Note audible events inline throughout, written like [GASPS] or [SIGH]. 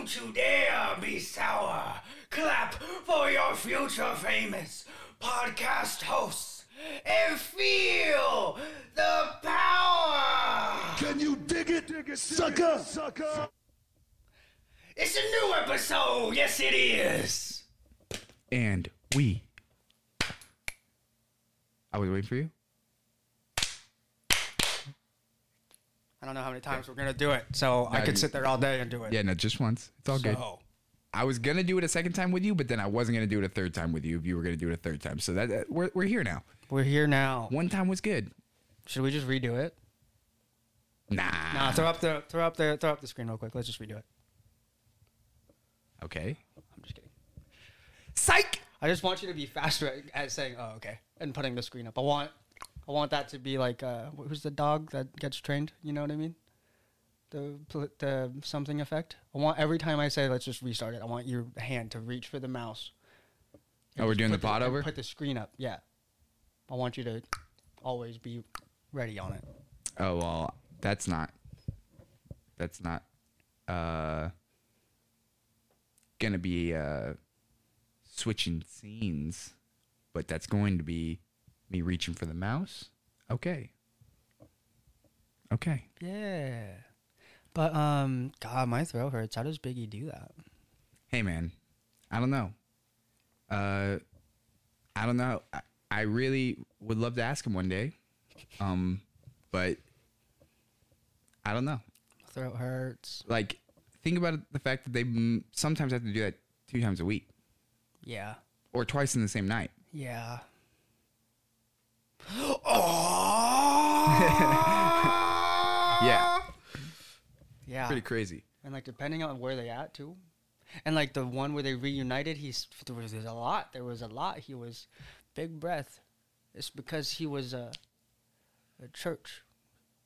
Don't you dare be sour. Clap for your future famous podcast hosts and feel the power. Can you dig it, sucker? Sucker. It's a new episode. Yes, it is. And we. I was waiting for you. I don't know how many times we're gonna do it, so I could you- sit there all day and do it. Yeah, no, just once. It's all good. So, I was gonna do it a second time with you, but then I wasn't gonna do it a third time with you if you were gonna do it a third time. So that, that- we're we're here now. we're here now. One time was good. Should we just redo it? Nah. Nah, throw up the throw up the throw up the screen real quick. Let's just redo it. Okay. I'm just kidding. Psych. I just want you to be faster at, at saying, "Oh, okay," and putting the screen up. I want, I want that to be like, uh, wh- who's the dog that gets trained? You know what I mean? The the something effect. I want every time I say, "Let's just restart it." I want your hand to reach for the mouse. Oh, we're doing the pot and over? Put the screen up. Yeah. I want you to always be ready on it. Oh well, that's not. That's not. Uh. Gonna be uh, switching scenes, but that's going to be me reaching for the mouse. Okay. Okay. Yeah. But um, God, my throat hurts. How does Biggie do that? hey man i don't know uh i don't know I, I really would love to ask him one day um but i don't know Throat hurts. like think about it, the fact that they mm, sometimes have to do that two times a week Yeah. or twice in the same night Yeah. Oh. [GASPS] [LAUGHS] yeah Yeah. pretty crazy And like depending on where they at too, and like the one where they reunited, he's there was there's a lot. There was a lot. He was big breath. It's because he was a a church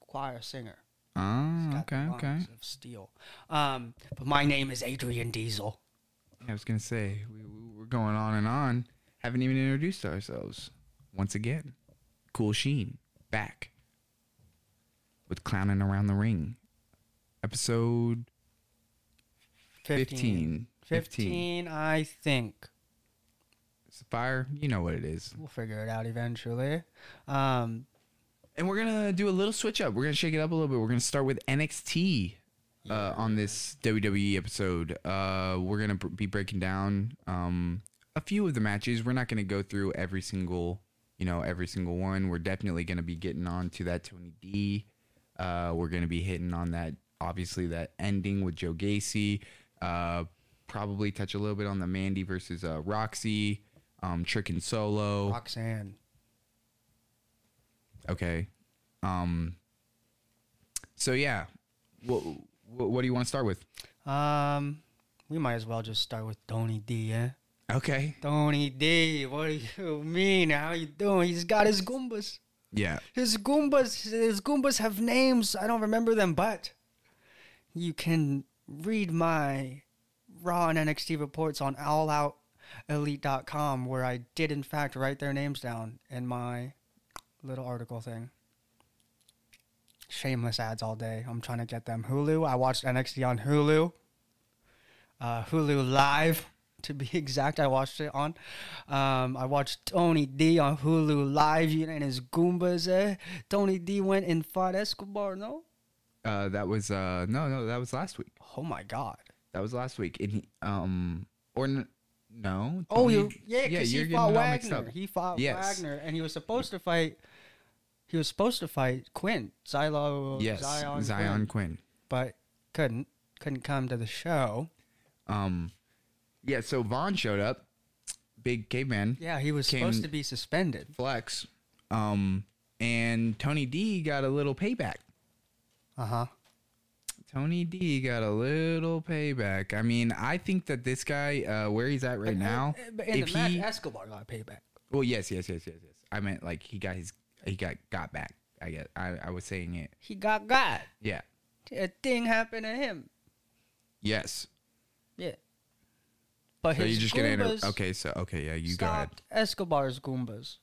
choir singer. oh okay okay Of steel. Um, but my name is Adrian Diesel. i was gonna say we, we- we're going on and on haven't even introduced ourselves once again Kool Sheen back with clowning around the ring episode 15 15, I think. It's fire. you know what it is. We'll figure it out eventually. Um, And we're gonna do a little switch up. We're gonna shake it up a little bit. We're gonna start with NXT uh, on this WWE episode. Uh, we're gonna be breaking down um, a few of the matches. We're not gonna go through every single, you know, every single one. We're definitely gonna be getting on to that Tony D. Uh, we're gonna be hitting on that, obviously that ending with Joe Gacy. Uh, probably touch a little bit on the Mandy versus uh, Roxy, um, Trick and Solo. Roxanne. Okay. Um. So yeah, what what, what do you want to start with? Um, we might as well just start with Tony D. Eh? Okay. Tony D. What do you mean? How you doing? He's got his Goombas. Yeah. His Goombas. His Goombas have names. I don't remember them, but you can read my Raw and NXT reports on AllOutElite.com, where I did in fact write their names down in my little article thing. Shameless ads all day. I'm trying to get them Hulu. I watched NXT on Hulu. Uh, Hulu Live, to be [LAUGHS] exact. I watched it on. Um, I watched Tony D on Hulu Live and his Goombas. Eh? Tony D went and fought Escobar. No. Uh, that was uh no no that was last week. Oh my God. That was last week. And he, um or n- no. Oh, you yeah, you're he fought it all mixed Wagner. He fought Yes. Wagner, and he was supposed to fight. He was supposed to fight Quinn, Xylo, Yes, Xyon, Xyon, Quinn, Quinn. but couldn't couldn't come to the show. Um, yeah. So Von showed up, big caveman Yeah, he was supposed to be suspended. flex. Um, and Tony D got a little payback. Uh huh. Tony D got a little payback. I mean, I think that this guy, uh, where he's at right now, but in if the match, he, Escobar got payback. well, yes, yes, yes, yes, yes. I meant like he got his, he got got back. I guess I, I was saying it. He got got. Yeah. A thing happened to him. Yes. Yeah. But So his you're just gonna enter. Goombas Okay. So okay. Yeah. You go ahead. Escobar's Goombas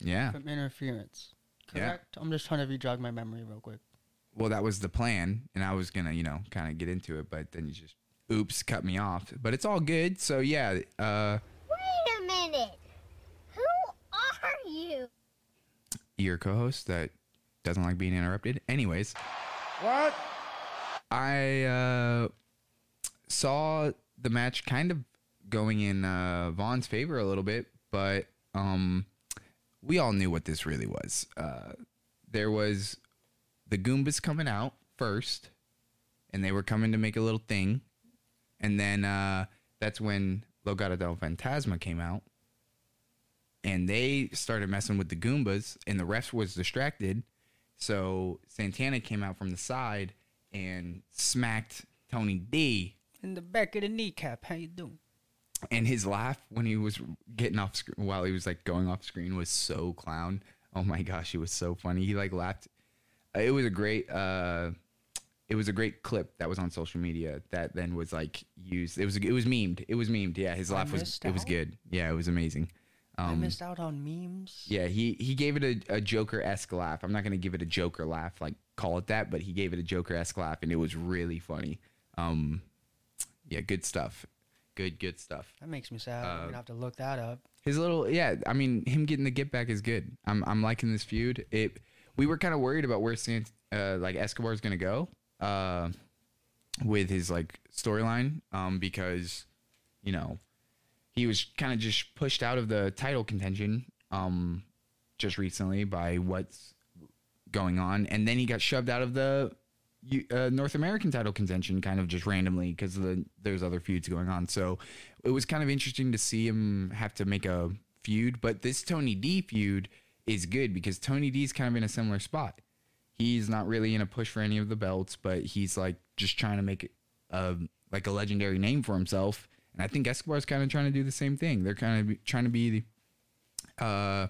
Yeah. from interference. Yeah. Correct. I'm just trying to re-jog my memory real quick. Well, that was the plan, and I was gonna, you know, kind of get into it, but then you just oops, cut me off. But it's all good. So yeah, uh, Wait a minute. Who are you? your co-host that doesn't like being interrupted. Anyways, What? I uh, saw the match kind of going in uh, Von's favor a little bit, but um, we all knew what this really was. Uh, there was the Goombas coming out first, and they were coming to make a little thing, and then uh, that's when Legado del Fantasma came out, and they started messing with the Goombas, and the ref was distracted, so Santos came out from the side and smacked Tony D. In the back of the kneecap. How you doing? And his laugh when he was getting off screen, while he was like going off screen, was so clown. Oh my gosh, it was so funny. He like laughed. Uh, It was a great. uh It was a great clip that was on social media that then was like used. It was it was memed. It was memed. Yeah, his I laugh was missed it was good. Yeah, it was amazing. I Um, missed out on memes. Yeah, he he gave it a, a Joker esque laugh. I'm not gonna give it a Joker laugh, like call it that, but he gave it a Joker esque laugh, and it was really funny. Um, yeah, good stuff. Good, good stuff. That makes me sad. I'm Uh, gonna have to look that up. His little, yeah. I mean, him getting the get back is good. I'm I'm liking this feud. It. We were kind of worried about where Sant, uh, like Escobar is gonna go, uh, with his like storyline, um, because, you know, he was kind of just pushed out of the title contention, um, just recently by what's going on, and then he got shoved out of the uh, North American title contention kind of just randomly because the there's other feuds going on. So it was kind of interesting to see him have to make a feud. But this Tony D feud is good because Tony D's kind of in a similar spot. He's not really in a push for any of the belts, but he's like just trying to make a like a legendary name for himself. And I think Escobar's kind of trying to do the same thing. They're kind of trying to be the uh,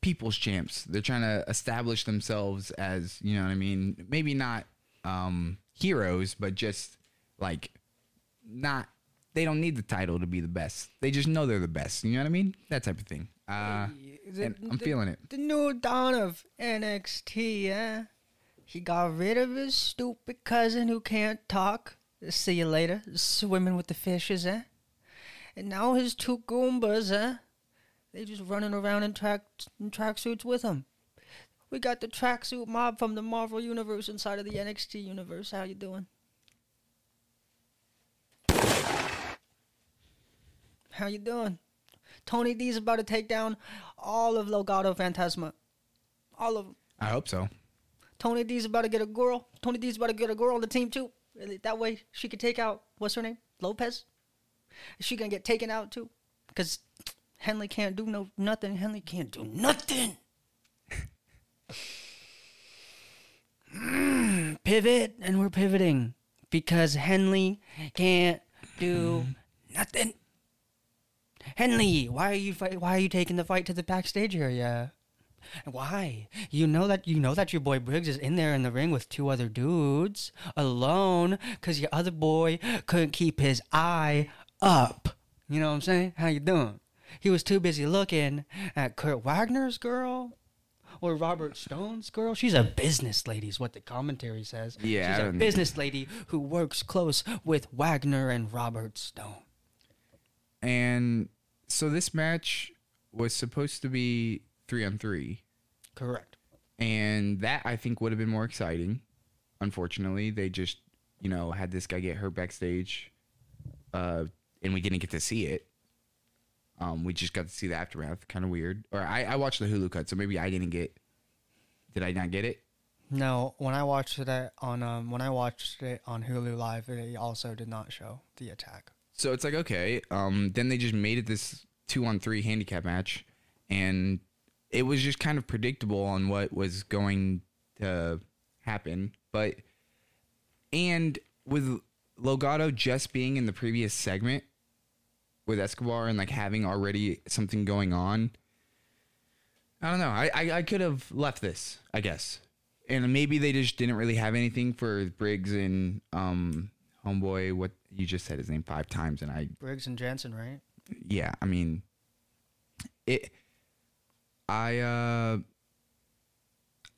people's champs. They're trying to establish themselves as, you know what I mean? Maybe not um, heroes, but just like not. They don't need the title to be the best. They just know they're the best. You know what I mean? That type of thing. Uh, and I'm feeling it. The new dawn of NXT, eh? He got rid of his stupid cousin who can't talk. See you later. Swimming with the fishes, eh? And now his two Goombas, eh? They just running around in track in tracksuits with him. We got the tracksuit mob from the Marvel universe inside of the NXT universe. How you doing? How you doing? Tony D's about to take down all of Legado Fantasma. All of them. I hope so. Tony D's about to get a girl. Tony D's about to get a girl on the team too. That way she could take out what's her name? Lopez. Is she gonna get taken out too? Cause Henley can't do no nothing. Henley can't do nothing. Mm, pivot, and we're pivoting because Henley can't do nothing. Henley, why are you fight, why are you taking the fight to the backstage area? Why? You know that you know that your boy Briggs is in there in the ring with two other dudes alone cuz your other boy couldn't keep his eye up. You know what I'm saying? How you doing? He was too busy looking at Kurt Wagner's girl or Robert Stone's girl. She's a business lady is what the commentary says. Yeah, She's a business lady who works close with Wagner and Robert Stone. And so this match was supposed to be three on three. Correct. and that I think would have been more exciting. Unfortunately, they just you know had this guy get hurt backstage, uh, and we didn't get to see it. Um, we just got to see the aftermath. Kind of weird. Or I, I watched the Hulu cut, so maybe I didn't get. Did I not get it? No, when I watched it on um when I watched it on Hulu Live, it also did not show the attack. So it's like okay. Um, then they just made it this two on three handicap match, and it was just kind of predictable on what was going to happen. But and with Legado just being in the previous segment with Escobar and like having already something going on, I don't know. I I, I could have left this, I guess, and maybe they just didn't really have anything for Briggs and um homeboy. What you just said his name five times, and I Briggs and Jensen, right? yeah, I mean, it. I uh,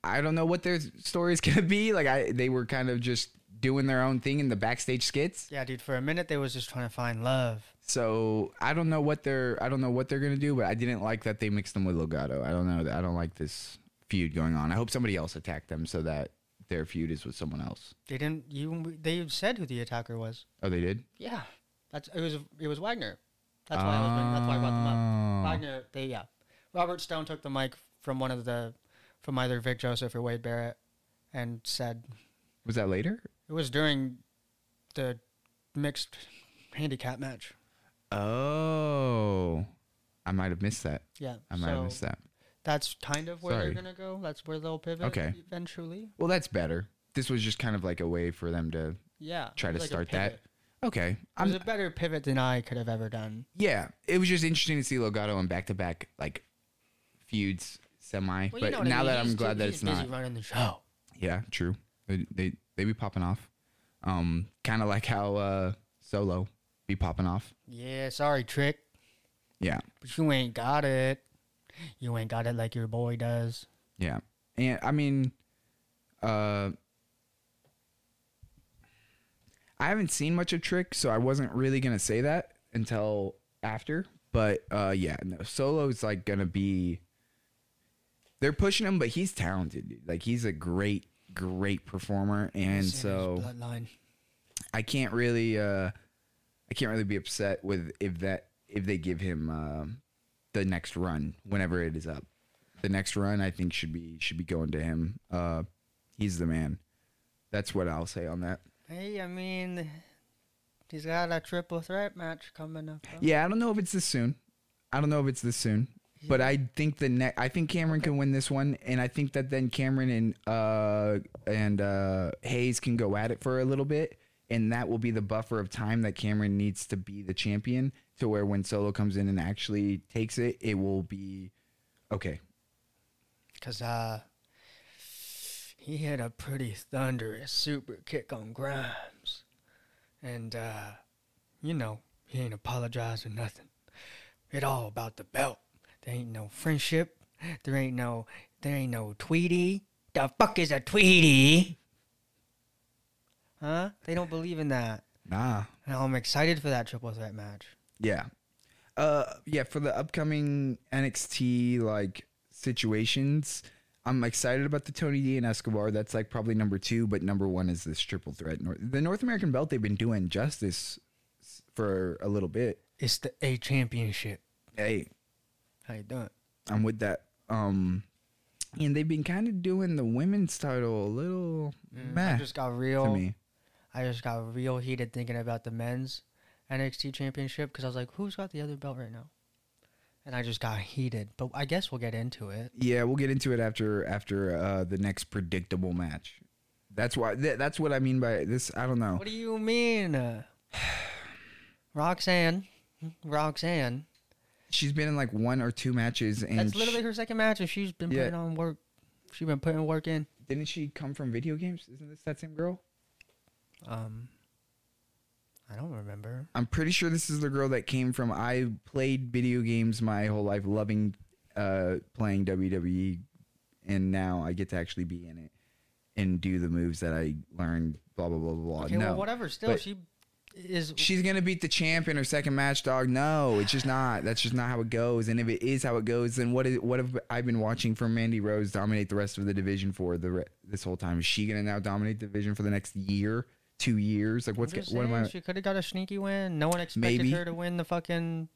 I don't know what their story is [LAUGHS] gonna be. Like I, they were kind of just doing their own thing in the backstage skits. Yeah, dude. For a minute, they was just trying to find love. So I don't know what they're I don't know what they're gonna do, but I didn't like that they mixed them with Legado. I don't know. I don't like this feud going on. I hope somebody else attacked them so that their feud is with someone else. They didn't. You. They said who the attacker was. Oh, they did. Yeah, that's it was. It was Wagner. That's why. I was, that's why I brought them Oh. up. Wagner. They yeah. Robert Stone took the mic from one of the, from either Vic Joseph or Wade Barrett, and said Was that later? it was during the mixed handicap match. Oh, I might have missed that. Yeah. I might have missed that. That's kind of where Sorry. they're gonna go. That's where they'll pivot. Okay. Eventually. Well, that's better. This was just kind of like a way for them to Yeah. try to like start that. Okay, It was I'm a better pivot than I could have ever done. yeah. It was just interesting to see Legado on back to back like feuds semi. Well, but you know what I now mean. that I'm glad too- that he's it's busy not. running the show. Yeah, true. They they, they be popping off. Um, kind of like how uh Solo be popping off. Yeah. Sorry, Trick. Yeah, But you ain't got it. You ain't got it like your boy does. yeah. And I mean, uh, I haven't seen much of Trick, so I wasn't really gonna say that until after. But uh, yeah, no, Solo's like gonna be. They're pushing him, but he's talented. Dude. Like he's a great, great performer, and It's in his so. I can't really uh I can't really be upset with if that if they give him um the next run whenever it is up. The next run I think should be should be going to him. Uh he's the man. That's what I'll say on that. Hey, I mean, he's got a triple threat match coming up. though. Yeah, I don't know if it's this soon. I don't know if it's this soon. But I think the ne- I think Cameron can win this one and I think that then Cameron and uh and uh Hayes can go at it for a little bit and that will be the buffer of time that Cameron needs to be the champion to where when Solo comes in and actually takes it it will be okay. Cause uh, he had a pretty thunderous super kick on Grimes, and uh, you know he ain't apologized nothing. It all about the belt. There ain't no friendship. There ain't no. There ain't no Tweety. The fuck is a Tweety? Huh? They don't believe in that. Nah. And I'm excited for that triple threat match. Yeah. Uh yeah, for the upcoming NXT like situations, I'm excited about the Tony D and Escobar. That's like probably number 2, but number 1 is this triple threat. The North American belt they've been doing justice for a little bit. It's the A championship. Hey, How you doing? I'm with that. Um and they've been kind of doing the women's title a little I meh just got real. to me. I just got real heated thinking about the men's NXT championship because I was like, who's got the other belt right now? And I just got heated. But I guess we'll get into it. Yeah, we'll get into it after after uh the next predictable match. That's why th- that's what I mean by this. I don't know. What do you mean? [SIGHS] Roxanne. Roxanne. she's been in like one or two matches, and That's literally her second match, and she's been Yeah. putting on work. She's been putting work in. didn't she come from video games? Isn't this that same girl? Um, I don't remember. I'm pretty sure this is the girl that came from. I played video games my whole life, loving uh, playing WWE, and now I get to actually be in it and do the moves that I learned. Blah blah blah blah. blah. Okay, no, well, whatever. Still, but- she is. she's gonna beat the champ in her second match, dog. No, it's just not. That's just not how it goes. And if it is how it goes, then what is what have I been watching from Mandy Rose dominate the rest of the division for the re- this whole time? Is she gonna now dominate the division for the next year, two years? Like what's just what am I? She could have got a sneaky win. No one expected Maybe. her to win the fucking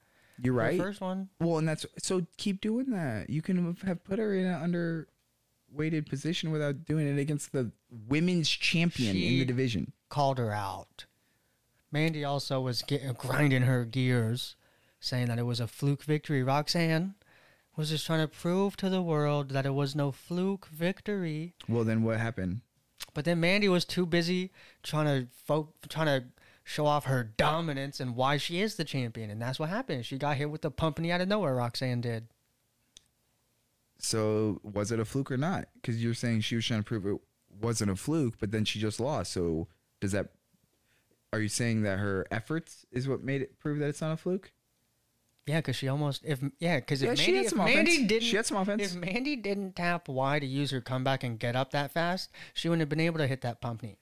You're right. first one. Well, and that's so keep doing that. You can have put her in an underweighted position without doing it against the women's champion in the division. called her out. Mandy also was get, uh, grinding her gears, saying that it was a fluke victory. Roxanne was just trying to prove to the world that it was no fluke victory. Well, then what happened? But then Mandy was too busy trying to fo- trying to show off her dominance and why she is the champion, and that's what happened. She got hit with the pumping out of nowhere. Roxanne did. So was it a fluke or not? Because you're saying she was trying to prove it wasn't a fluke, but then she just lost. So does that? Are you saying that her efforts is what made it prove that it's not a fluke? Yeah, because she almost if yeah, because if Yeah, she Mandy, had if Mandy didn't She had some offense. if Mandy didn't tap Y to use her comeback and get up that fast, she wouldn't have been able to hit that pump knee.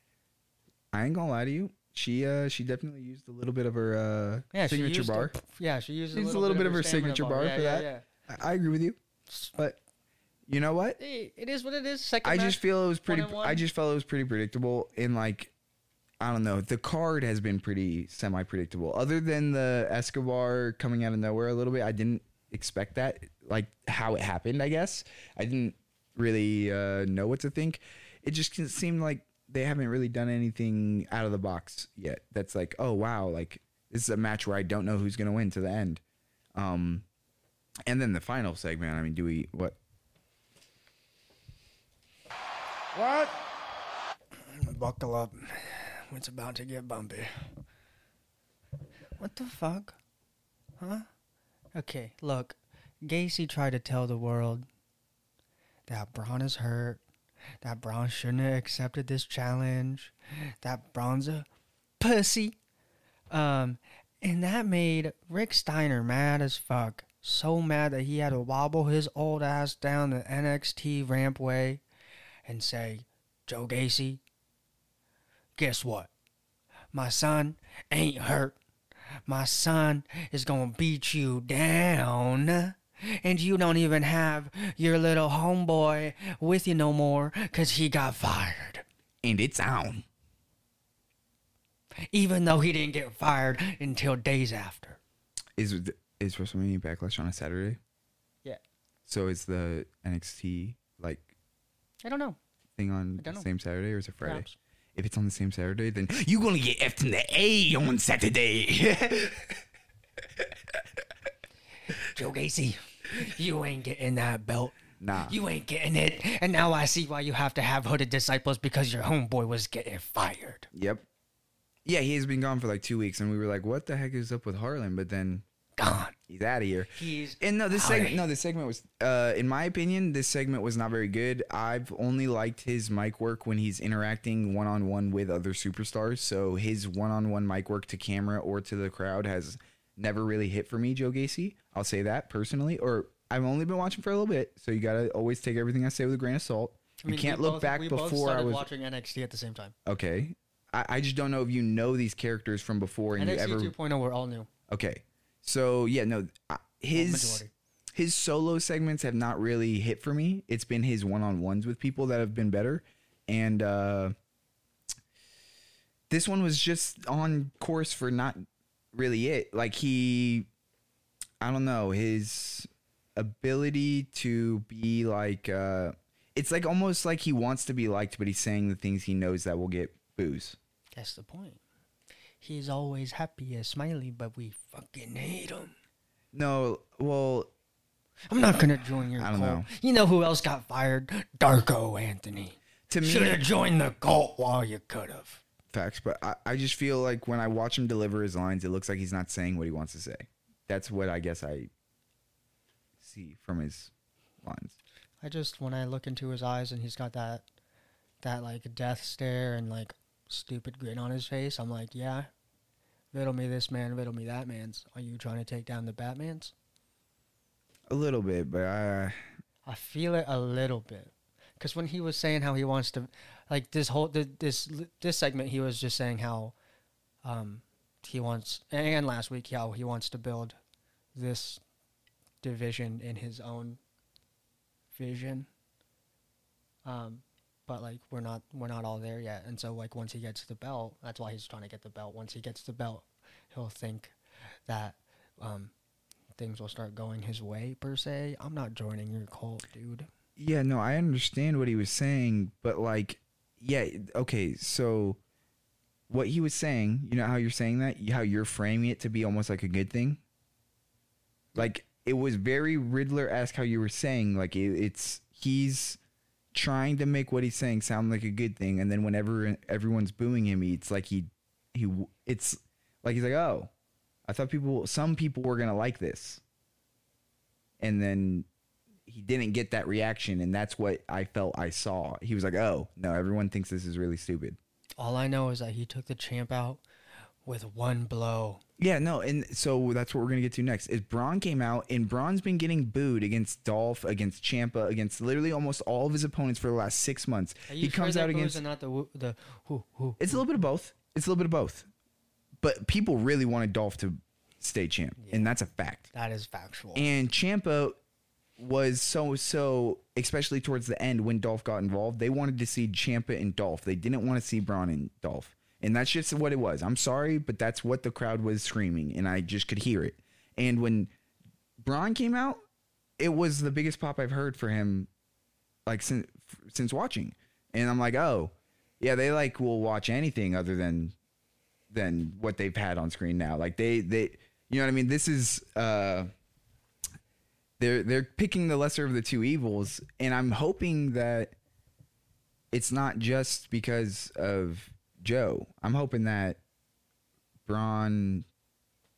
I ain't gonna lie to you. She uh she definitely used a little bit of her uh Yeah, signature used a- bar. yeah, she used She used a little bit of her signature bar Yeah, for yeah, that. I, I agree with you, but you know what? It is what it is. Second I match, just feel it was pretty. I just felt it was pretty predictable. in like, I don't know, the card has been pretty semi predictable. Other than the Escobar coming out of nowhere a little bit, I didn't expect that. Like how it happened, I guess I didn't really uh, know what to think. It just seemed like they haven't really done anything out of the box yet. That's like, oh wow, like this is a match where I don't know who's gonna win to the end. Um, and then the final segment. I mean, do we what? What? Buckle up. It's about to get bumpy. What the fuck? Huh? Okay, look. Gacy tried to tell the world that Bron is hurt, that Bron shouldn't have accepted this challenge, that Bron's a pussy. Um, and that made Rick Steiner mad as fuck. So mad that he had to wobble his old ass down the NXT rampway and say, Joe Gacy, guess what? My son ain't hurt. My son is gonna beat you down. And you don't even have your little homeboy with you no more because he got fired. And it's on. Even though he didn't get fired until days after. Is is WrestleMania Backlash on a Saturday? Yeah. So is the NXT like I don't know. thing on the know. same Saturday or is it Friday? Perhaps. If it's on the same Saturday, then you gonna get F in the A on Saturday. [LAUGHS] Joe Gacy, you ain't getting that belt. nah. You ain't getting it. And now I see why you have to have hooded disciples because your homeboy was getting fired. Yep. Yeah, he has been gone for like two weeks, and we were like, "What the heck is up with Harland?" But then He's out of here. He's And no, this segment, no, this segment was, uh, in my opinion, this segment was not very good. I've only liked his mic work when he's interacting one on one with other superstars. So his one on one mic work to camera or to the crowd has never really hit for me, Joe Gacy. I'll say that personally. Or I've only been watching for a little bit, so you gotta always take everything I say with a grain of salt. you can't look back before I was watching NXT at the same time. okay. I, I just don't know if you know these characters from before and you NXT ever 2.0 we're all new. Okay. So yeah, no, uh, his his solo segments have not really hit for me. It's been his one on ones with people that have been better, and uh, this one was just on course for not really it. Like he, I don't know, his ability to be like, uh, it's like almost like he wants to be liked, but he's saying the things he knows that will get boos. That's the point. He's always happy and smiley, but we fucking hate him. No, well, I'm not gonna join your I don't cult. know. You know who else got fired? Darko Anthony. to me, Should have joined the cult while you could have. Facts, but I, I just feel like when I watch him deliver his lines, it looks like he's not saying what he wants to say. That's what I guess I see from his lines. I just when I look into his eyes and he's got that that like death stare and like stupid grin on his face, I'm like, yeah, riddle me this man, riddle me that man's. Are you trying to take down the Batman's? A little bit, but I I feel it a little bit. Cause when he was saying how he wants to, like this whole this this segment, he was just saying how, um, he wants and last week how he wants to build this division in his own vision. Um, but like we're not we're not all there yet, and so like once he gets the belt, that's why he's trying to get the belt. Once he gets the belt, he'll think that um, things will start going his way per se. I'm not joining your cult, dude. yeah, no, I understand what he was saying, but like, yeah, okay, so what he was saying, you know how you're saying that, how you're framing it to be almost like a good thing, like it was very Riddler esque how you were saying, like it, it's he's trying to make what he's saying sound like a good thing, and then whenever everyone's booing him, it's like he he it's like he's like, oh, I thought people, some people were gonna like this, and then he didn't get that reaction, and that's what I felt I saw. He was like, oh no, everyone thinks this is really stupid. All I know is that he took the champ out with one blow. Yeah, no, and so that's what we're gonna get to next. Is Bron came out and Bron's been getting booed against Dolph, against Ciampa, against literally almost all of his opponents for the last six months. He sure comes out against. not the woo- the who who. It's a little bit of both. It's a little bit of both. But people really wanted Dolph to stay champ, and that's a fact. That is factual. And Ciampa was so so, especially towards the end when Dolph got involved. They wanted to see Ciampa and Dolph. They didn't want to see Bron and Dolph, and that's just what it was. I'm sorry, but that's what the crowd was screaming, and I just could hear it. And when Bron came out, it was the biggest pop I've heard for him, like since since watching. And I'm like, oh, yeah, they like will watch anything other than than what they've had on screen now. Like they they you know what I mean? This is uh they're they're picking the lesser of the two evils and I'm hoping that it's not just because of Joe. I'm hoping that Bron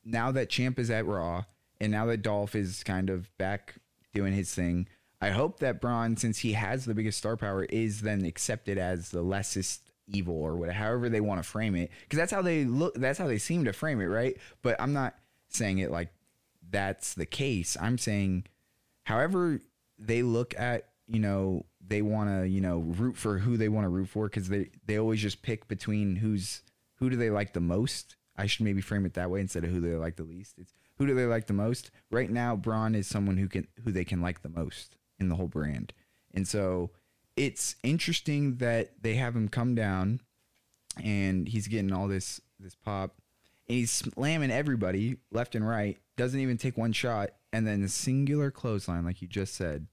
now that Champ is at Raw and now that Dolph is kind of back doing his thing, I hope that Bron, since he has the biggest star power, is then accepted as the lessest evil or whatever, however they want to frame it. Because that's how they look. That's how they seem to frame it, right? But I'm not saying it like that's the case. I'm saying, however they look at, you know, they want to, you know, root for who they want to root for because they they always just pick between who's who do they like the most. I should maybe frame it that way instead of who they like the least. It's who do they like the most. Right now, Bron is someone who can who they can like the most in the whole brand, and so it's interesting that they have him come down, and he's getting all this this pop, and he's slamming everybody left and right. Doesn't even take one shot, and then a singular clothesline, like you just said,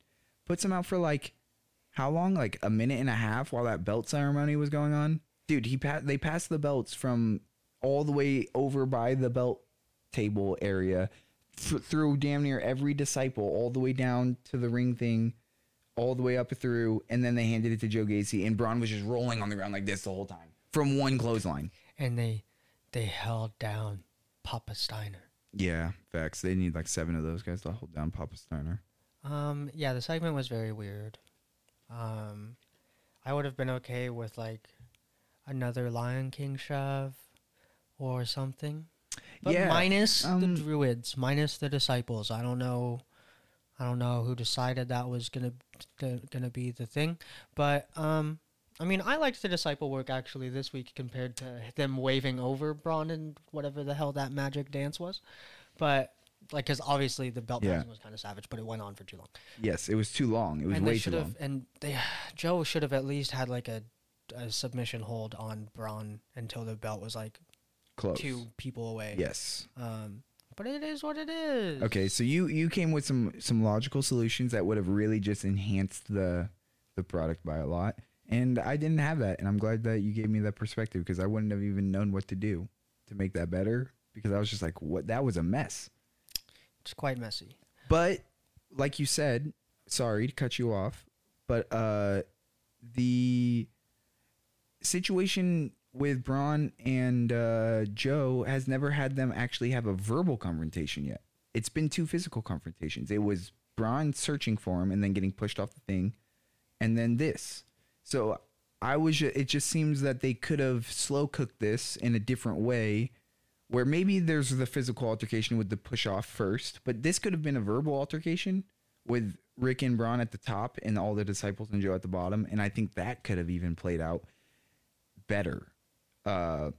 puts him out for like how long? Like a minute and a half while that belt ceremony was going on. Dude, he pa- they passed the belts from all the way over by the belt table area f- through damn near every disciple all the way down to the ring thing all the way up through and then they handed it to Joe Gacy and Bron was just rolling on the ground like this the whole time from one clothesline. and they they held down Papa Steiner. Yeah, facts. They need like seven of those guys to hold down Papa Steiner. Um, yeah, the segment was very weird. Um, I would have been okay with like another Lion King shove or something, but Yeah, minus the um, druids, minus the disciples. I don't know. I don't know who decided that was gonna to, gonna be the thing, but um, I mean, I liked the disciple work actually this week compared to them waving over Bron and whatever the hell that magic dance was, but like because obviously the belt Yeah. was kind of savage, but it went on for too long Yes, it was too long. It was and way too long. and they, [SIGHS] Joe should have at least had like a, a submission hold on Bron until the belt was like Close. two people away. Yes. Um, but it is what it is. Okay, so you you came with some some logical solutions that would have really just enhanced the the product by a lot, and I didn't have that, and I'm glad that you gave me that perspective because I wouldn't have even known what to do to make that better because I was just like, what? That was a mess. It's quite messy. But like you said, sorry to cut you off, but uh the situation with Bron and uh Joe has never had them actually have a verbal confrontation yet. It's been two physical confrontations. It was Bron searching for him and then getting pushed off the thing and then this. So I was it just seems that they could have slow cooked this in a different way where maybe there's the physical altercation with the push off first, but this could have been a verbal altercation with Rick and Bron at the top and all the disciples and Joe at the bottom, and I think that could have even played out better. Uh,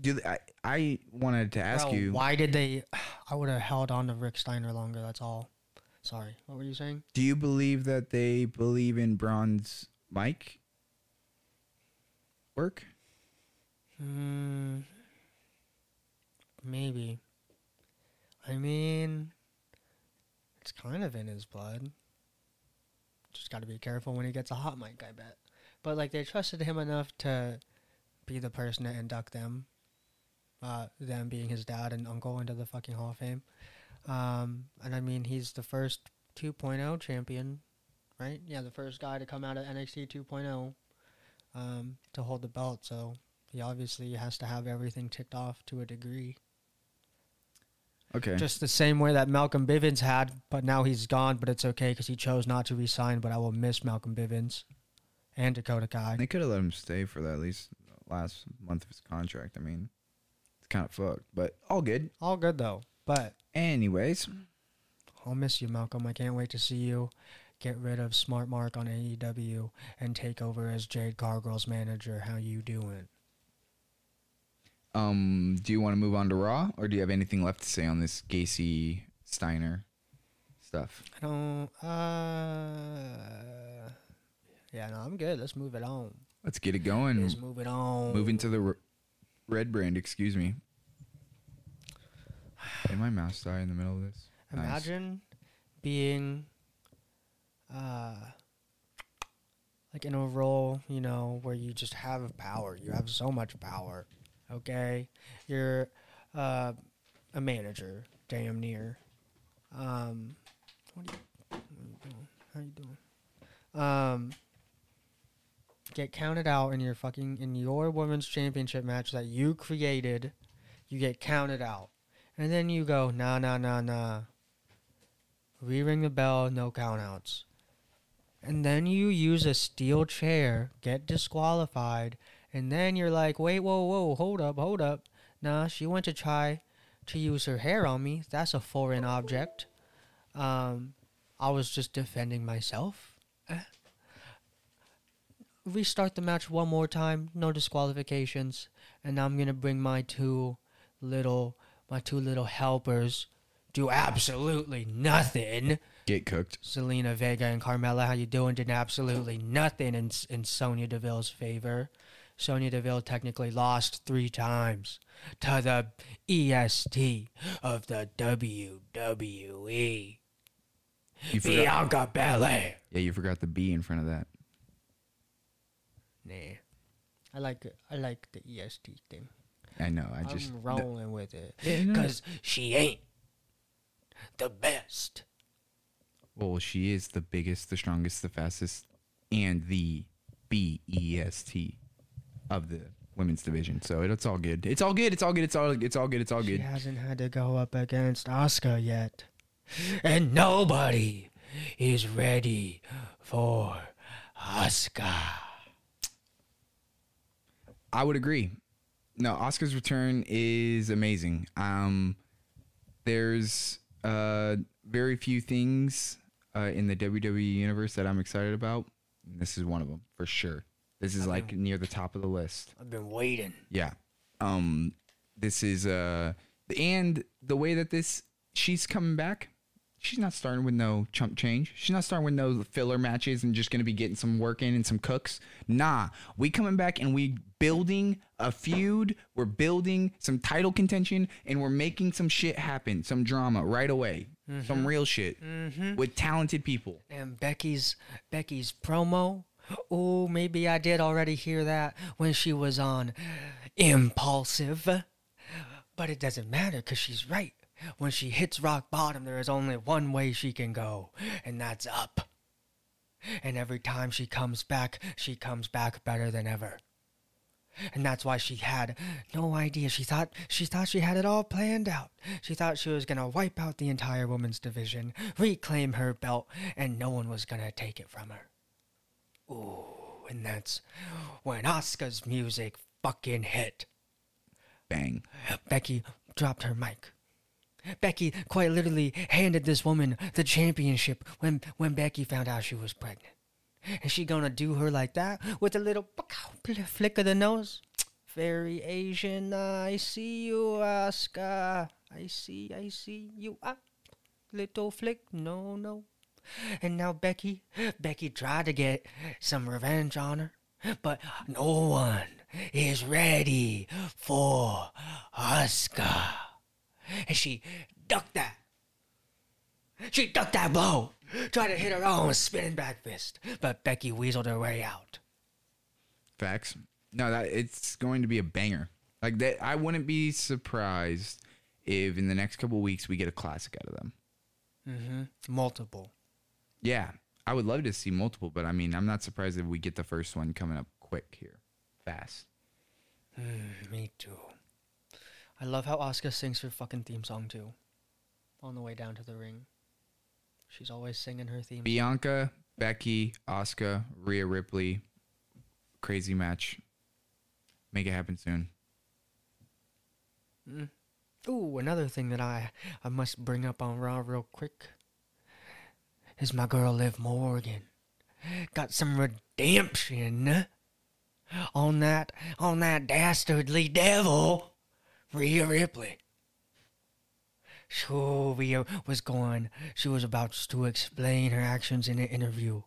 do I, I wanted to ask Bro, you why did they? [SIGHS] I would have held on to Rick Steiner longer. That's all. Sorry, what were you saying? do you believe that they believe in Bron's mic work? Hmm. Maybe. I mean, it's kind of in his blood. Just got to be careful when he gets a hot mic, I bet. But like they trusted him enough to be the person to induct them, uh, them being his dad and uncle into the fucking Hall of Fame. Um, and I mean, he's the first 2.0 champion, right? Yeah, the first guy to come out of NXT 2.0 um, to hold the belt. So he obviously has to have everything ticked off to a degree. Okay. Just the same way that Malcolm Bivens had, but now he's gone. But it's okay because he chose not to resign. But I will miss Malcolm Bivens and Dakota Kai. they could have let him stay for the, at least last month of his contract. I mean, It's kind of fucked, but all good. All good though. But Anyways, I'll miss you, Malcolm. I can't wait to see you get rid of Smart Mark on AEW and take over as Jade Cargill's manager. How you doing? Um, do you want to move on to Raw, or do you have anything left to say on this Gacy Steiner stuff? I don't. Uh. Yeah, no, I'm good. Let's move it on. Let's get it going. Let's move it on. Moving to the r- red brand. Excuse me. [SIGHS] Did my mouse die in the middle of this? Nice. Imagine being, uh, like in a role, you know, where you just have power. You have so much power. Okay, you're uh, a manager, damn near. Um, what, are you? How you doing? Um, get counted out in your fucking in your women's championship match that you created. You get counted out, and then you go, nah, nah, nah, nah. Re-ring the bell, no countouts. And then you use a steel chair, get disqualified, and then you're like, wait, whoa, whoa, hold up, hold up. Nah, she went to try to use her hair on me. That's a foreign object. Um, I was just defending myself. Eh. Restart the match one more time, no disqualifications, and I'm gonna bring my two little, my two little helpers, do absolutely nothing. Get cooked. Zelina Vega and Carmella, how you doing? Did absolutely nothing in in Sonya Deville's favor. Sonya Deville technically lost three times to the EST of the WWE. You forgot. Bianca Belair. Yeah, you forgot the B in front of that. Nah, I like. I like the EST thing. I know. I just I'm rolling with it Yeah, no, no. because she ain't the best. Well, she is the biggest, the strongest, the fastest, and the B E S T of the women's division. So it, it's all good. It's all good. It's all good. It's all. It's all good. It's all good. She hasn't had to go up against Asuka yet. And nobody is ready for Asuka. I would agree. No, Asuka's return is amazing. Um, there's uh very few things uh, in the WWE universe that I'm excited about. This is one of them for sure. This is like near the top of the list. I've been waiting. Yeah. Um this is uh and the way that this she's coming back, she's not starting with no chump change. She's not starting with no filler matches and just gonna be getting some work in and some cooks. Nah. We coming back and we building a feud. We're building some title contention and we're making some shit happen, some drama right away. Some real shit with talented people. And Becky's Becky's promo. Oh, maybe I did already hear that when she was on Impaulsive. But it doesn't matter because she's right. When she hits rock bottom, there is only one way she can go, and that's up. And every time she comes back, she comes back better than ever. And that's why she had no idea. She thought she thought she had it all planned out. She thought she was gonna wipe out the entire women's division, reclaim her belt, and no one was gonna take it from her. Ooh, and that's when Asuka's music fucking hit. Bang. Becky dropped her mic. Becky quite literally handed this woman the championship when when Becky found out she was pregnant. And she gonna do her like that with a little flick of the nose. Very Asian. uh, I see you, Asuka. I see, I see you. Ah, little flick. No, no. And now Becky, Becky tried to get some revenge on her, but no one is ready for Asuka. And she ducked that. She ducked that blow. Tried to hit her own spinning back fist, but Becky weaseled her way out. Facts. No, that it's going to be a banger. Like that, I wouldn't be surprised if in the next couple weeks we get a classic out of them. Mm-hmm. Multiple. Yeah, I would love to see multiple, but I mean, I'm not surprised if we get the first one coming up quick here, fast. [SIGHS] Me too. I love how Asuka sings her fucking theme song too. On the way down to the ring. She's always singing her theme. Bianca, Becky, Asuka, Rhea Ripley, crazy match. Make it happen soon. Mm. Ooh, another thing that I I must bring up on Raw real quick is my girl Liv Morgan got some redemption on that on that dastardly devil Rhea Ripley. So Rhea was going. She was about to explain her actions in an interview,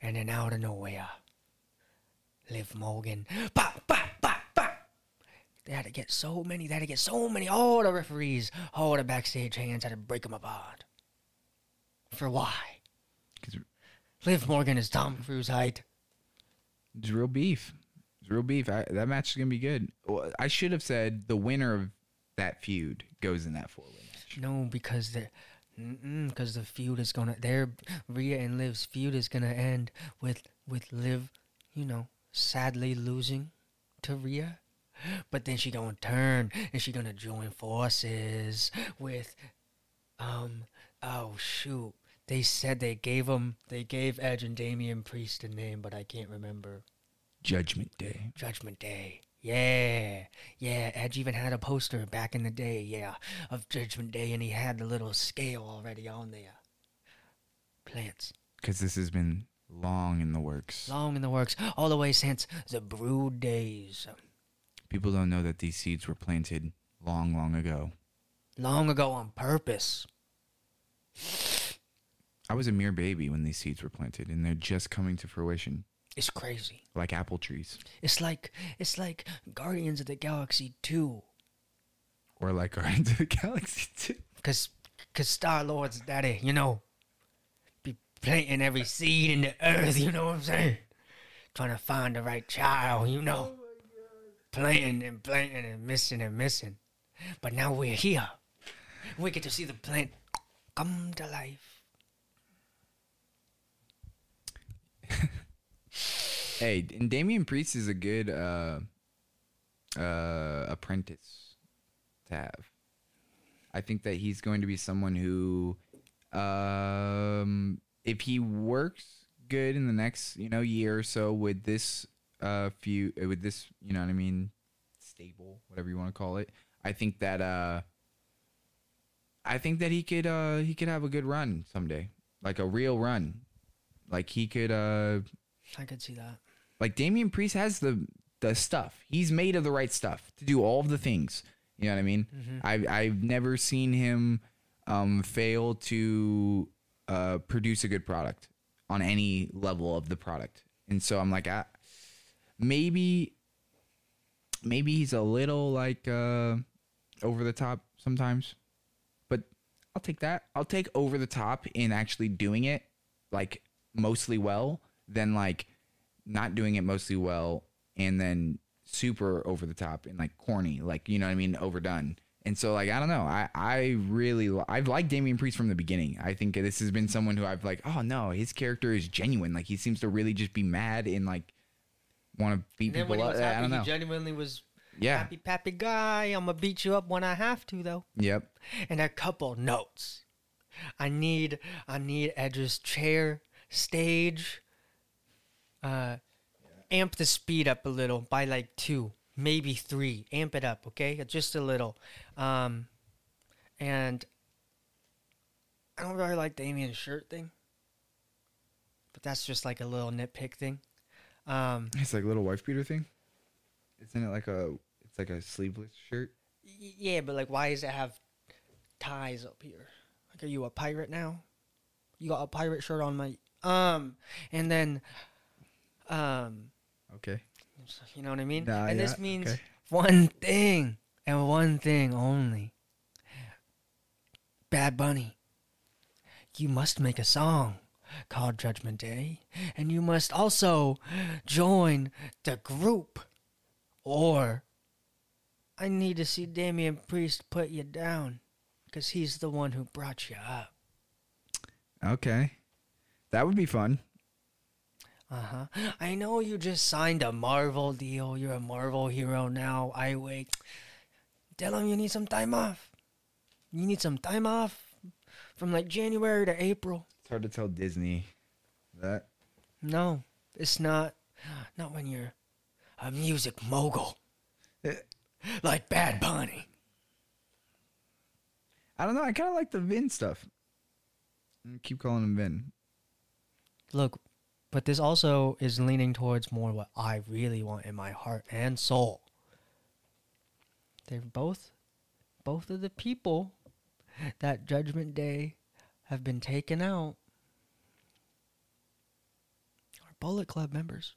and then out of nowhere, Liv Morgan, pop, pop, pop, pop. They had to get so many. They had to get so many. All the referees, all the backstage hands had to break them apart. For why? Liv Morgan is Tom Cruise height. It's real beef. It's real beef. I, that match is gonna be good. Well, I should have said the winner of that feud goes in that four way match. No, because the, because the feud is gonna. Their Rhea and Liv's feud is gonna end with with Liv, you know, sadly losing to Rhea, but then she gonna turn and she gonna join forces with, um, shoot, they said they gave him they gave Edge and Damian Priest a name, but I can't remember. Judgment Day. Judgment Day. Yeah, yeah. Edge even had a poster back in the day, yeah, of Judgment Day, and he had the little scale already on there. Plants. Because this has been long in the works. Long in the works, all the way since the Brood days. People don't know that these seeds were planted long, long ago. Long ago on purpose. I was a mere baby when these seeds were planted, and they're just coming to fruition, It's crazy. like apple trees, It's like it's like Guardians of the Galaxy 2. or like [LAUGHS] Guardians of the Galaxy too. Cause, cause Star Lord's daddy, you know, be planting every seed in the earth. You know what I'm saying? Trying to find the right child. You know, oh planting and planting and missing and missing. But now we're here. We get to see the plant come to life. [LAUGHS] Hey, and Damian Priest is a good uh, uh, apprentice to have. I think that he's going to be someone who, um, if he works good in the next you know year or so with this uh few with this you know what I mean stable whatever you want to call it, I think that uh, I think that he could uh he could have a good run someday, like a real run, like he could uh I could see that. like Damian Priest has the the stuff. He's made of the right stuff to do all of the things. You know what I mean? I've I've never seen him um, fail to uh, produce a good product on any level of the product. And so I'm like, ah, maybe maybe he's a little like uh, over the top sometimes, I'll take that. I'll take over the top in actually doing it like mostly well than like not doing it mostly well and then super over the top and like corny, like you know what I mean, overdone. And so like I don't know, I I really li- I've liked Damian Priest from the beginning. I think this has been someone who I've like, oh no, his character is genuine. Like he seems to really just be mad and like want to beat And then when people he up. was I happy, don't know. he genuinely was Yeah. happy pappy guy. I'm gonna beat you up when I have to, though. Yep. and a couple notes. I need I need Edge's chair, stage. Uh, amp the speed up a little by like two, maybe three. Amp it up, okay? Just a little. Um, and I don't really like Damian's shirt thing, but that's just like a little nitpick thing. Um, It's like a little wife beater thing. Isn't it like a? It's like a sleeveless shirt. yeah, but like, why does it have ties up here? Like, are you a pirate now? You got a pirate shirt on my um, and then um, Okay. you know what I mean? Nah, and yeah, this means okay. one thing and one thing only. Bad Bunny, you must make a song called Judgment Day, and you must also join the group, or I need to see Damian Priest put you down, because he's the one who brought you up. Okay. That would be fun. Uh huh. I know you just signed a Marvel deal. You're a Marvel hero now. I wait. Tell him you need some time off. You need some time off from like January to April. It's hard to tell Disney that. No, it's not. Not when you're a music mogul. [LAUGHS] like Bad Bunny. I don't know. I kind of like the Vin stuff. I keep calling him Vin. Look, but this also is leaning towards more what I really want in my heart and soul. They're both, both of the people that Judgment Day have been taken out are Bullet Club members.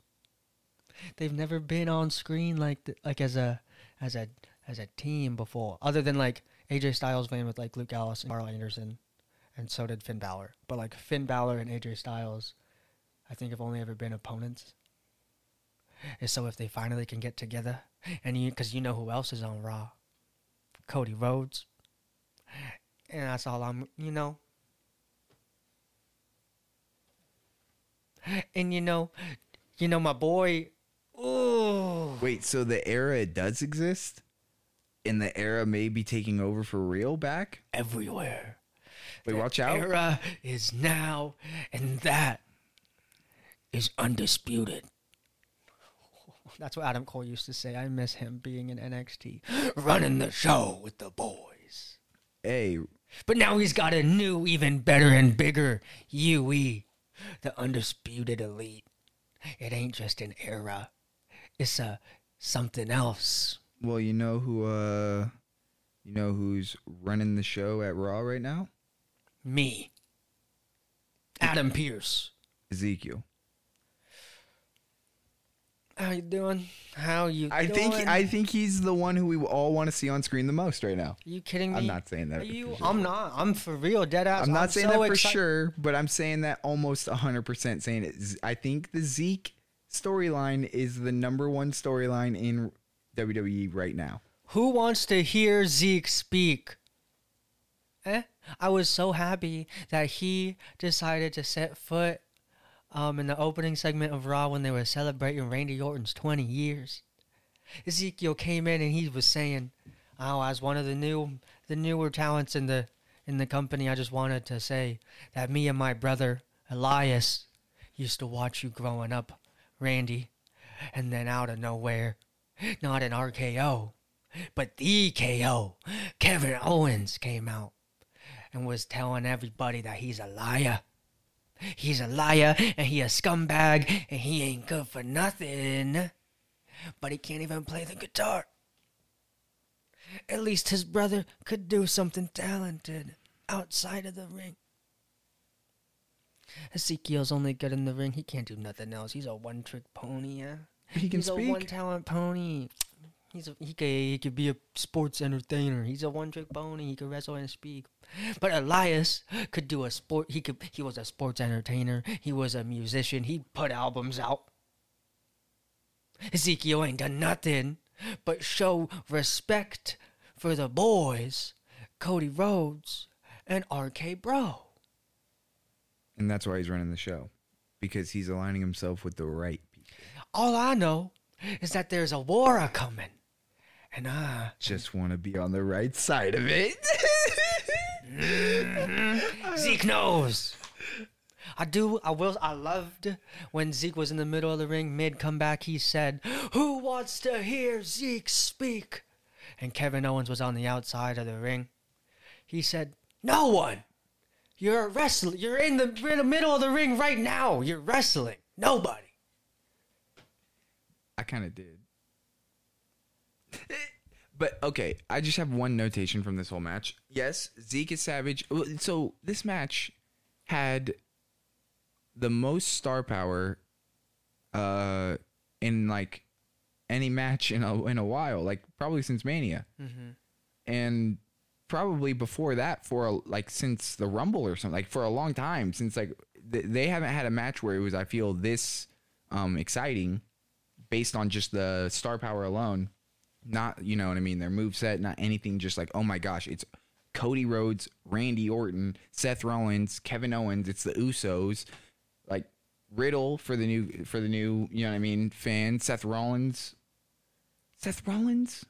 They've never been on screen like like as a as a as a team before, other than like AJ Styles been with like Luke Gallows and Karl Anderson, and so did Finn Balor. But like Finn Balor and AJ Styles, I think have only ever been opponents. And so if they finally can get together, and you because you know who else is on Raw, Cody Rhodes, and that's all I'm you know. And you know, you know my boy. Ooh. Wait, so the era does exist? And the era may be taking over for real back? everywhere. Wait, The watch out. Era is now, and that is undisputed. [LAUGHS] That's what Adam Cole used to say. I miss him being in NXT, [GASPS] running the show with the boys. Hey, But now he's got a new, even better and bigger UE, the undisputed elite. It ain't just an era; it's a something else. well, you know who uh you know who's running the show at Raw right now? Me, Adam Pearce. Ezekiel. How you doing? How you? I think doing? I think he's the one who we all want to see on screen the most right now. Are you kidding me? I'm not saying that Are you? sure. I'm not. I'm for real, dead ass. I'm not saying so that for exci- sure, but I'm saying that almost 100% saying it. I think the Zeke storyline is the number one storyline in WWE right now. Who wants to hear Zeke speak? Eh? I was so happy that he decided to set foot um, in the opening segment of Raw when they were celebrating Randy Orton's 20 years. Ezekiel came in and he was saying, "Oh, as one of the new, the newer talents in the in the company, I just wanted to say that me and my brother Elias used to watch you growing up, Randy, and then out of nowhere, not an RKO, but the KO, Kevin Owens came out and was telling everybody that he's a liar. He's a liar and he a scumbag and he ain't good for nothing. But he can't even play the guitar. At least his brother could do something talented outside of the ring. Ezekiel's only good in the ring. He can't do nothing else. He's a one trick pony, yeah. He can speak. He's a one talent pony. He's a, he could he could be a sports entertainer. He's a one trick pony. He could wrestle and speak. But Elias could do a sport. He could he was a sports entertainer. He was a musician. He put albums out. Ezekiel ain't done nothing but show respect for the boys, Cody Rhodes and RK Bro. And that's why he's running the show. Because he's aligning himself with the right people. All I know is that there's a war a coming, and I Just want to be on the right side of it. Mm-hmm. [LAUGHS] Zeke knows. I do. I will. I loved when Zeke was in the middle of the ring, mid comeback. He said, "Who wants to hear Zeke speak?" And Kevin Owens was on the outside of the ring. He said, "No one. You're a wrestler. You're in the, you're in the middle of the ring right now. You're wrestling. Nobody." I kind of did. [LAUGHS] But okay, I just have one notation from this whole match. Yes, Zeke is savage. So this match had the most star power uh in like any match in a in a while, like probably since Mania. And probably before that for a, like since the Rumble or something, like for a long time since like th- they haven't had a match where it was I feel this um exciting based on just the star power alone. Not, you know what I mean, their move set, not anything just like, oh my gosh, it's Cody Rhodes, Randy Orton, Seth Rollins, Kevin Owens, it's the Usos, like Riddle for the new for the new, you know what I mean, fan, Seth Rollins. Seth Rollins?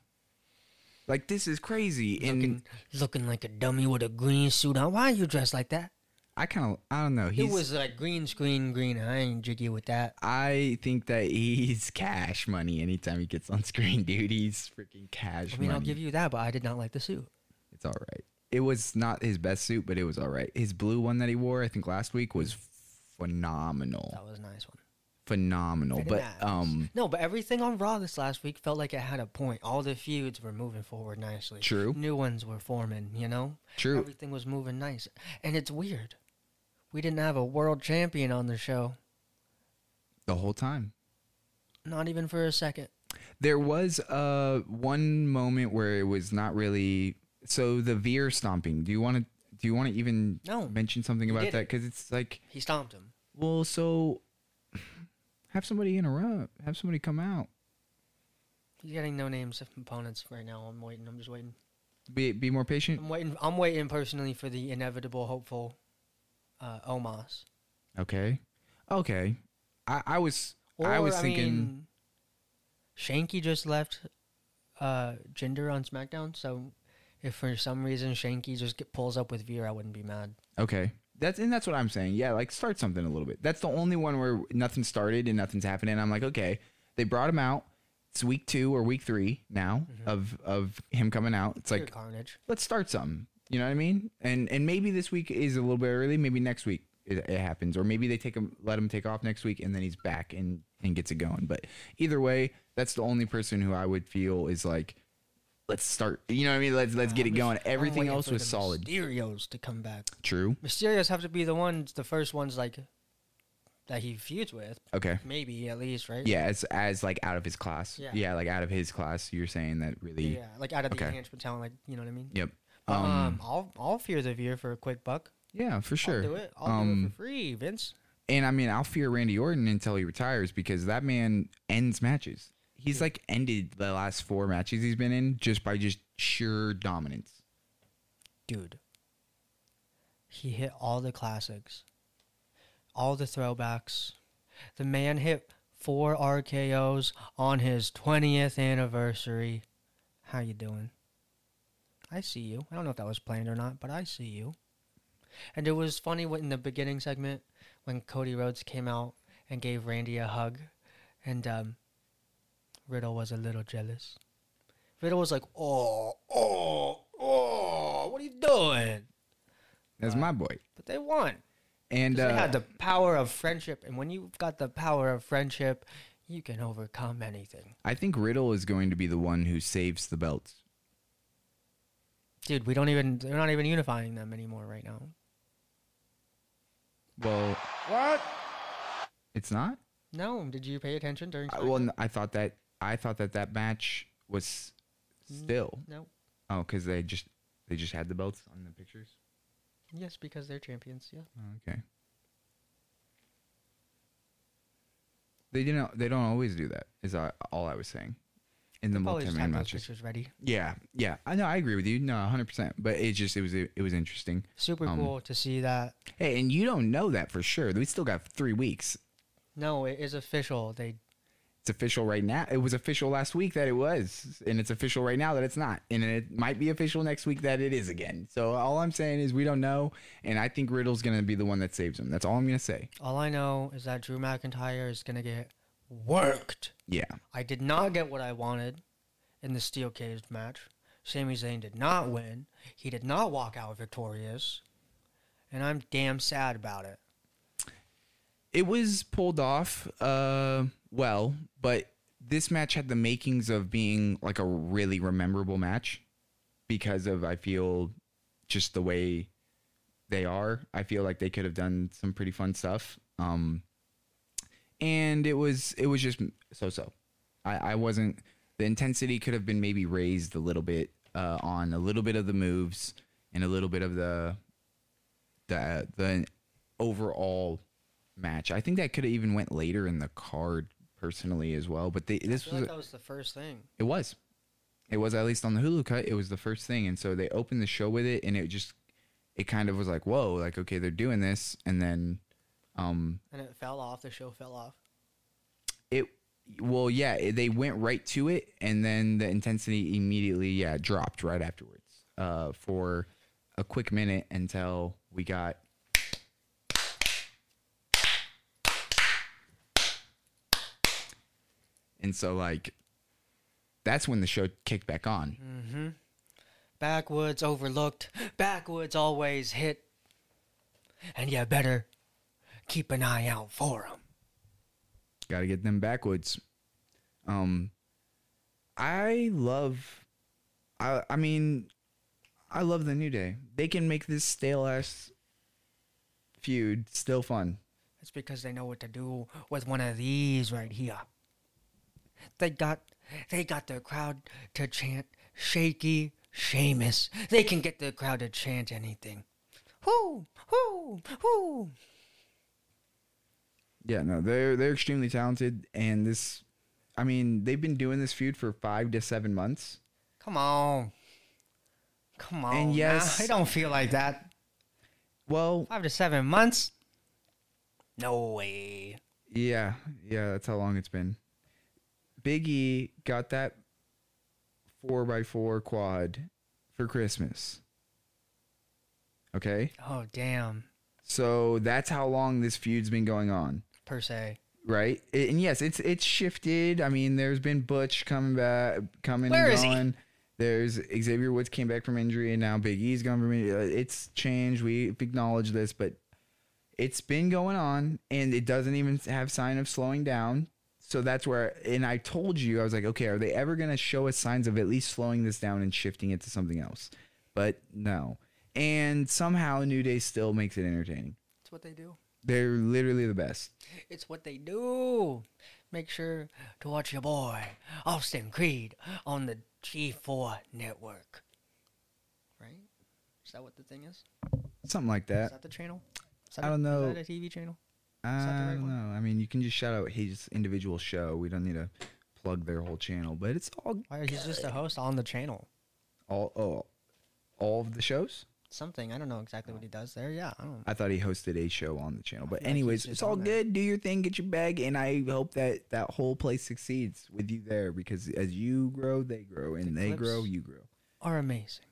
Like this is crazy. And Looking, looking like a dummy with a green suit on. Why are you dressed like that? I kind of I don't know. He's, it was like green screen, green. I ain't jiggy with that. I think that he's cash money anytime he gets on screen, [LAUGHS] dude. He's freaking cash I mean, money. I'll give you that, but I did not like the suit. It's all right. It was not his best suit, but it was all right. His blue one that he wore, I think last week, was phenomenal. That was a nice one. Phenomenal. But nice. um, no, but everything on Raw this last week felt like it had a point. All the feuds were moving forward nicely. True. New ones were forming. You know. true. Everything was moving nice, and it's weird. We didn't have a world champion on the show, The whole time. not even for a second. There was uh one moment where it was not really so the veer stomping. Do you want to do you want to even No. mention something about that cuz it's like He stomped him. well so have somebody interrupt, have somebody come out. He's getting no names of opponents right now. I'm waiting. I'm just waiting. Be be more patient. I'm waiting. I'm waiting personally for the inevitable, hopeful, uh, Omos. Okay. Okay. I I was Or I was I thinking mean, Shanky just left uh, Jinder on SmackDown, so if for some reason Shanky just get, pulls up with Veer, I wouldn't be mad. Okay. That's and that's what I'm saying. Yeah, like start something a little bit. That's the only one where nothing started and nothing's happening. I'm like, okay, they brought him out. It's week two or week three now mm-hmm. of of him coming out. It's Pure like Carnage. let's start something. You know what I mean? And and maybe this week is a little bit early. Maybe next week it, it happens, or maybe they take him, let him take off next week, and then he's back and and gets it going. But either way, that's the only person who I would feel is like, let's start. You know what I mean? Let's let's get it going. Everything else was solid. Mysterios to come back. True. Mysterios have to be the ones, the first ones, like that he feuds with. Okay. Maybe at least, right? Yeah, as as like out of his class. Yeah. Yeah, like out of his class. You're saying that really. Yeah, like out of the Okay. enhancement talent, like you know what I mean. Yep. But, Um, um, I'll I'll fear the Veer for a quick buck. yeah, for sure. I'll do it. I'll do it Um, for free, Vince. and I mean, I'll fear Randy Orton until he retires because that man ends matches. He's like ended the last four matches he's been in just by just sheer dominance. dude. He hit all the classics, all the throwbacks. The man hit four RKO's on his 20th anniversary. How you doing? I see you. I don't know if that was planned or not, but I see you. And it was funny in the beginning segment when Cody Rhodes came out and gave Randy a hug, and um, Riddle was a little jealous. Riddle was like, "Oh, oh, oh, what are you doing?" That's my boy. But they won. And 'Cause they uh, had the power of friendship, and when you've got the power of friendship, you can overcome anything. I think Riddle is going to be the one who saves the belts. Dude, we don't even they're not even unifying them anymore right now. Well, What? it's not. No, did you pay attention during I, well, SmackDown? n- I thought that I thought that that match was still. No. Oh, because they just they just had the belts on the pictures. Yes, because they're champions, yeah. Oh, okay. They didn't. They don't always do that. Is I- all I was saying. In the Probably just multi-man have those matches. pictures ready. Yeah, yeah. I know. I agree with you. No, hundred percent. But it just it was it was interesting. Super Um, cool to see that. Hey, and you don't know that for sure. We still got three weeks. No, it is official. They It's official right now. It was official last week that it was, and it's official right now that it's not, and it might be official next week that it is again. So all I'm saying is we don't know, and I think Riddle's gonna be the one that saves him. That's all I'm gonna say. all I know is that Drew McIntyre is gonna get worked. Yeah. I did not get what I wanted in the steel cage match. Sami Zayn did not win. He did not walk out victorious. And I'm damn sad about it. it was pulled off uh well but this match had the makings of being like a really rememberable match because of i feel just the way they are i feel like they could have done some pretty fun stuff um and it was it was just so so i i wasn't the intensity could have been maybe raised a little bit uh on a little bit of the moves and a little bit of the the the overall match. I think that could have even went later in the card personally as well. But they, this feel was like that was the first thing. it was it was at least on the Hulu cut. It was the first thing, and so they opened the show with it, and it just it kind of was like whoa, like okay, they're doing this, and then um And it fell off. The show fell off. it well yeah it- they went right to it, and then the intensity immediately yeah dropped right afterwards uh for a quick minute until we got and so like that's when the show kicked back on. Backwoods overlooked. Backwoods always hit. And you better keep an eye out for them. Got to get them backwoods. Um, I love. I I mean, I love the New Day. They can make this stale ass feud still fun. It's because they know what to do with one of these right here. They got they got the crowd to chant shaky Sheamus. They can get the crowd to chant anything. Whoo, whoo, whoo. Yeah, no, they're they're extremely talented, and this, I mean, they've been doing this feud for five to seven months. Come on. Come on. now. yes- I don't feel like that. Well, Five to seven months? No way. yeah, yeah, that's how long it's been. Big E got that four by four quad for Christmas. Okay, Oh damn. so that's how long this feud's been going on. Per se. right? And yes, it's it's shifted. I mean, there's been Butch coming back, coming Where and is he? going. There's Xavier Woods came back from injury, and now Big E's gone from injury. Uh, It's changed. We acknowledge this, but it's been going on, and it doesn't even have sign of slowing down. So that's where, and I told you, I was like, okay, are they ever going to show us signs of at least slowing this down and shifting it to something else? But no. And somehow New Day still makes it entertaining. It's what they do. They're literally the best. It's what they do. Make sure to watch your boy, Austin Creed, on the G4 network. Right? Is that what the thing is? Something like Is that. that the channel? Is that I a- don't know. Is that a TV channel? I that the right don't one? know. I mean, you can just shout out his individual show. We don't need to plug their whole channel, but it's all Why, he's just a host on the channel. all oh, all of the shows. Something. I don't know exactly what he does there. Yeah, I don't I thought he hosted a show on the channel, but feel like he's anyways, just it's all on there. good. Do your thing, get your bag, and I hope that that whole place succeeds with you there because as you grow, they grow, and The they clips- grow, you grow. are amazing.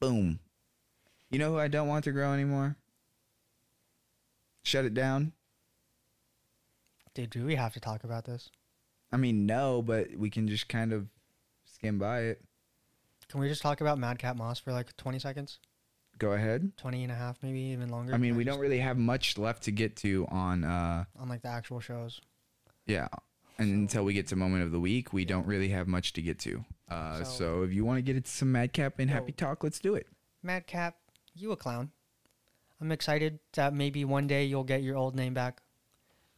Boom. You know who I don't want to grow anymore? Shut it down. Dude, do we have to talk about this? I mean, no, but we can just kind of skim by it. Can we just talk about Madcap Moss for like 20 seconds? Go ahead. 20 and a half, maybe even longer? I mean, we just don't really have much left to get to on, uh, On like the actual shows. yeah. And until we get to moment of the week, we don't really have much to get to. Uh, So- so, if you want to get into some madcap and happy talk, let's do it. Madcap, you a clown. I'm excited that maybe one day you'll get your old name back.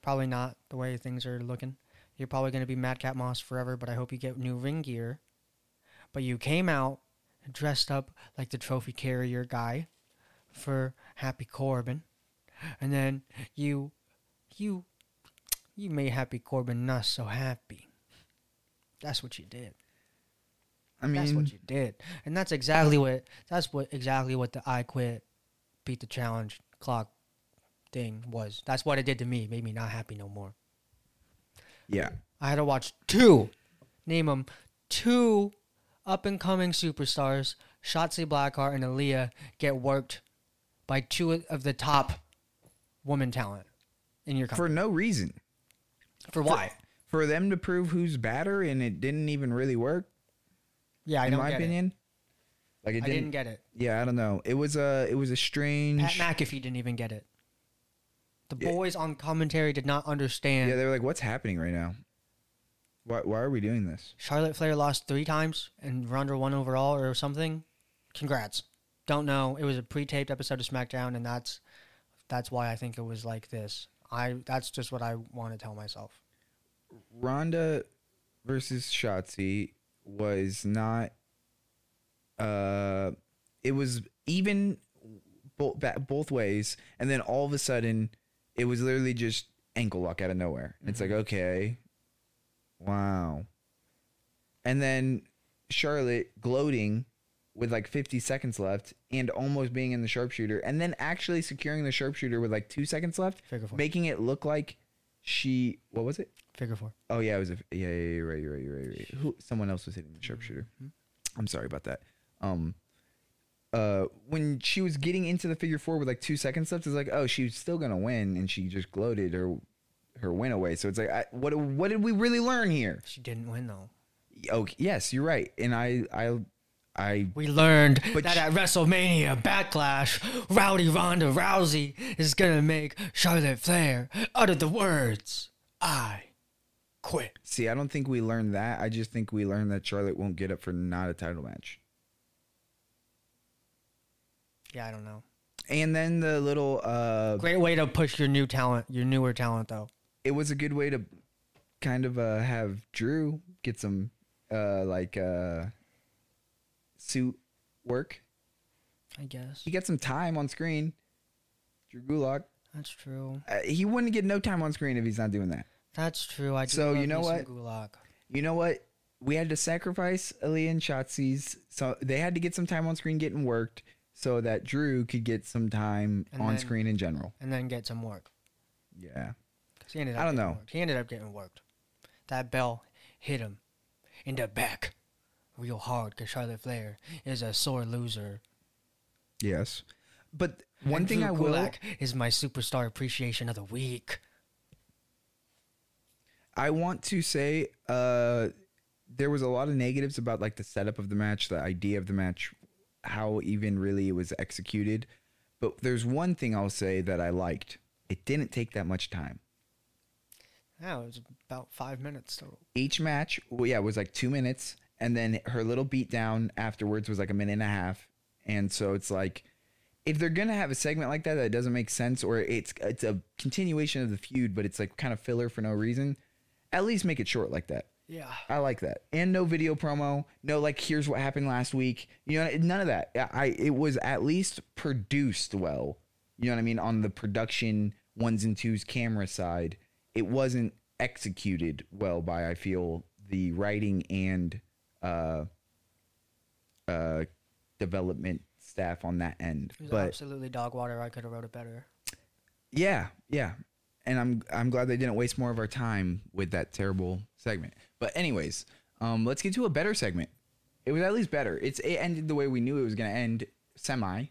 Probably not the way things are looking. You're probably going to be Madcap Moss forever, but I hope you get new ring gear. But you came out dressed up like the trophy carrier guy for Happy Corbin. And then you you you made Happy Corbin not so happy. That's what you did. I mean, That's what you did, and that's exactly what that's what exactly what the I quit, beat the challenge clock thing was. That's what it did to me. Made me not happy no more. yeah. I had to watch two, name them, two up and coming superstars, Shotzi Blackheart and Aliyah, get worked by two of the top woman talent in your For no reason. For, why? For them to prove who's better and it didn't even really work, Yeah, I in don't my get opinion. Like it it. I didn't, didn't get it. Yeah, I don't know. It was a it was a strange. Pat McAfee didn't even get it. The Yeah. boys on commentary did not understand. yeah, they were like, "What's happening right now? Why why are we doing this?" Charlotte Flair lost three times and Ronda won overall or something. Congrats. Don't know. It was a pre-taped episode of SmackDown, and that's that's why I think it was like this. I that's just what I want to tell myself. Ronda versus Shotzi was not. Uh, it was even both both ways, and then all of a sudden, it was literally just ankle lock out of nowhere. And It's like okay, wow, and then Charlotte gloating with like 50 seconds left and almost being in the sharpshooter, and then actually securing the sharpshooter with like two seconds left, Figure four. making it look like she what was it? Figure four. Oh yeah, it was a yeah, yeah, yeah you're right, you're right, you're right, you're right. Who someone else was hitting the sharpshooter. I'm sorry about that. Um uh when she was getting into the figure four with like two seconds left, it's like, oh, she's still gonna win and she just gloated or her win away. So it's like, I, what what did we really learn here? She didn't win though. Oh, yes, you're right, and I I I We learned that sh- at WrestleMania Backlash, Rowdy Ronda Rousey is gonna make Charlotte Flair utter the words, "I quit." see. I don't think we learned that. I just think we learned that Charlotte won't get up for not a title match. Yeah, I don't know. And then the little uh, Great way to push your new talent, your newer talent though. it was a good way to kind of uh, have Drew get some uh, like uh, suit work. I guess He got some time on screen. Drew Gulak. that's true. Uh, he wouldn't get no time on screen if he's not doing that. That's true. I do So, love you know me some what? Gulak. You know what? We had to sacrifice Aliyah and Shotzi's, so they had to get some time on screen getting worked, so that Drew could get some time And on then- screen in general. and then get some work. Yeah, he ended up I don't getting know. worked. He ended up getting worked. That bell hit him in the back real hard because Charlotte Flair is a sore loser. yes. But one And thing Drew I will, Gulak is my superstar appreciation of the week. I want to say, uh, there was a lot of negatives about like the setup of the match, the idea of the match, how even really it was executed. But there's one thing I'll say that I liked. It didn't take that much time. Yeah, it was about five minutes total. each match well, yeah was like two minutes and then her little beat down afterwards was like a minute and a half and so it's like if they're gonna have a segment like that that doesn't make sense or it's it's a continuation of the feud but it's like kind of filler for no reason at least make it short like that Yeah. i like that and no video promo no like here's what happened last week you know none of that i it was at least produced well you know what i mean on the production ones and twos camera side it wasn't executed well by I feel the writing and uh uh development staff on that end. It was But absolutely dog water. I could have wrote it better. yeah, yeah. And I'm I'm glad they didn't waste more of our time with that terrible segment. But anyways, um let's get to a better segment. It was at least better. It's it ended the way we knew it was going to end, semi.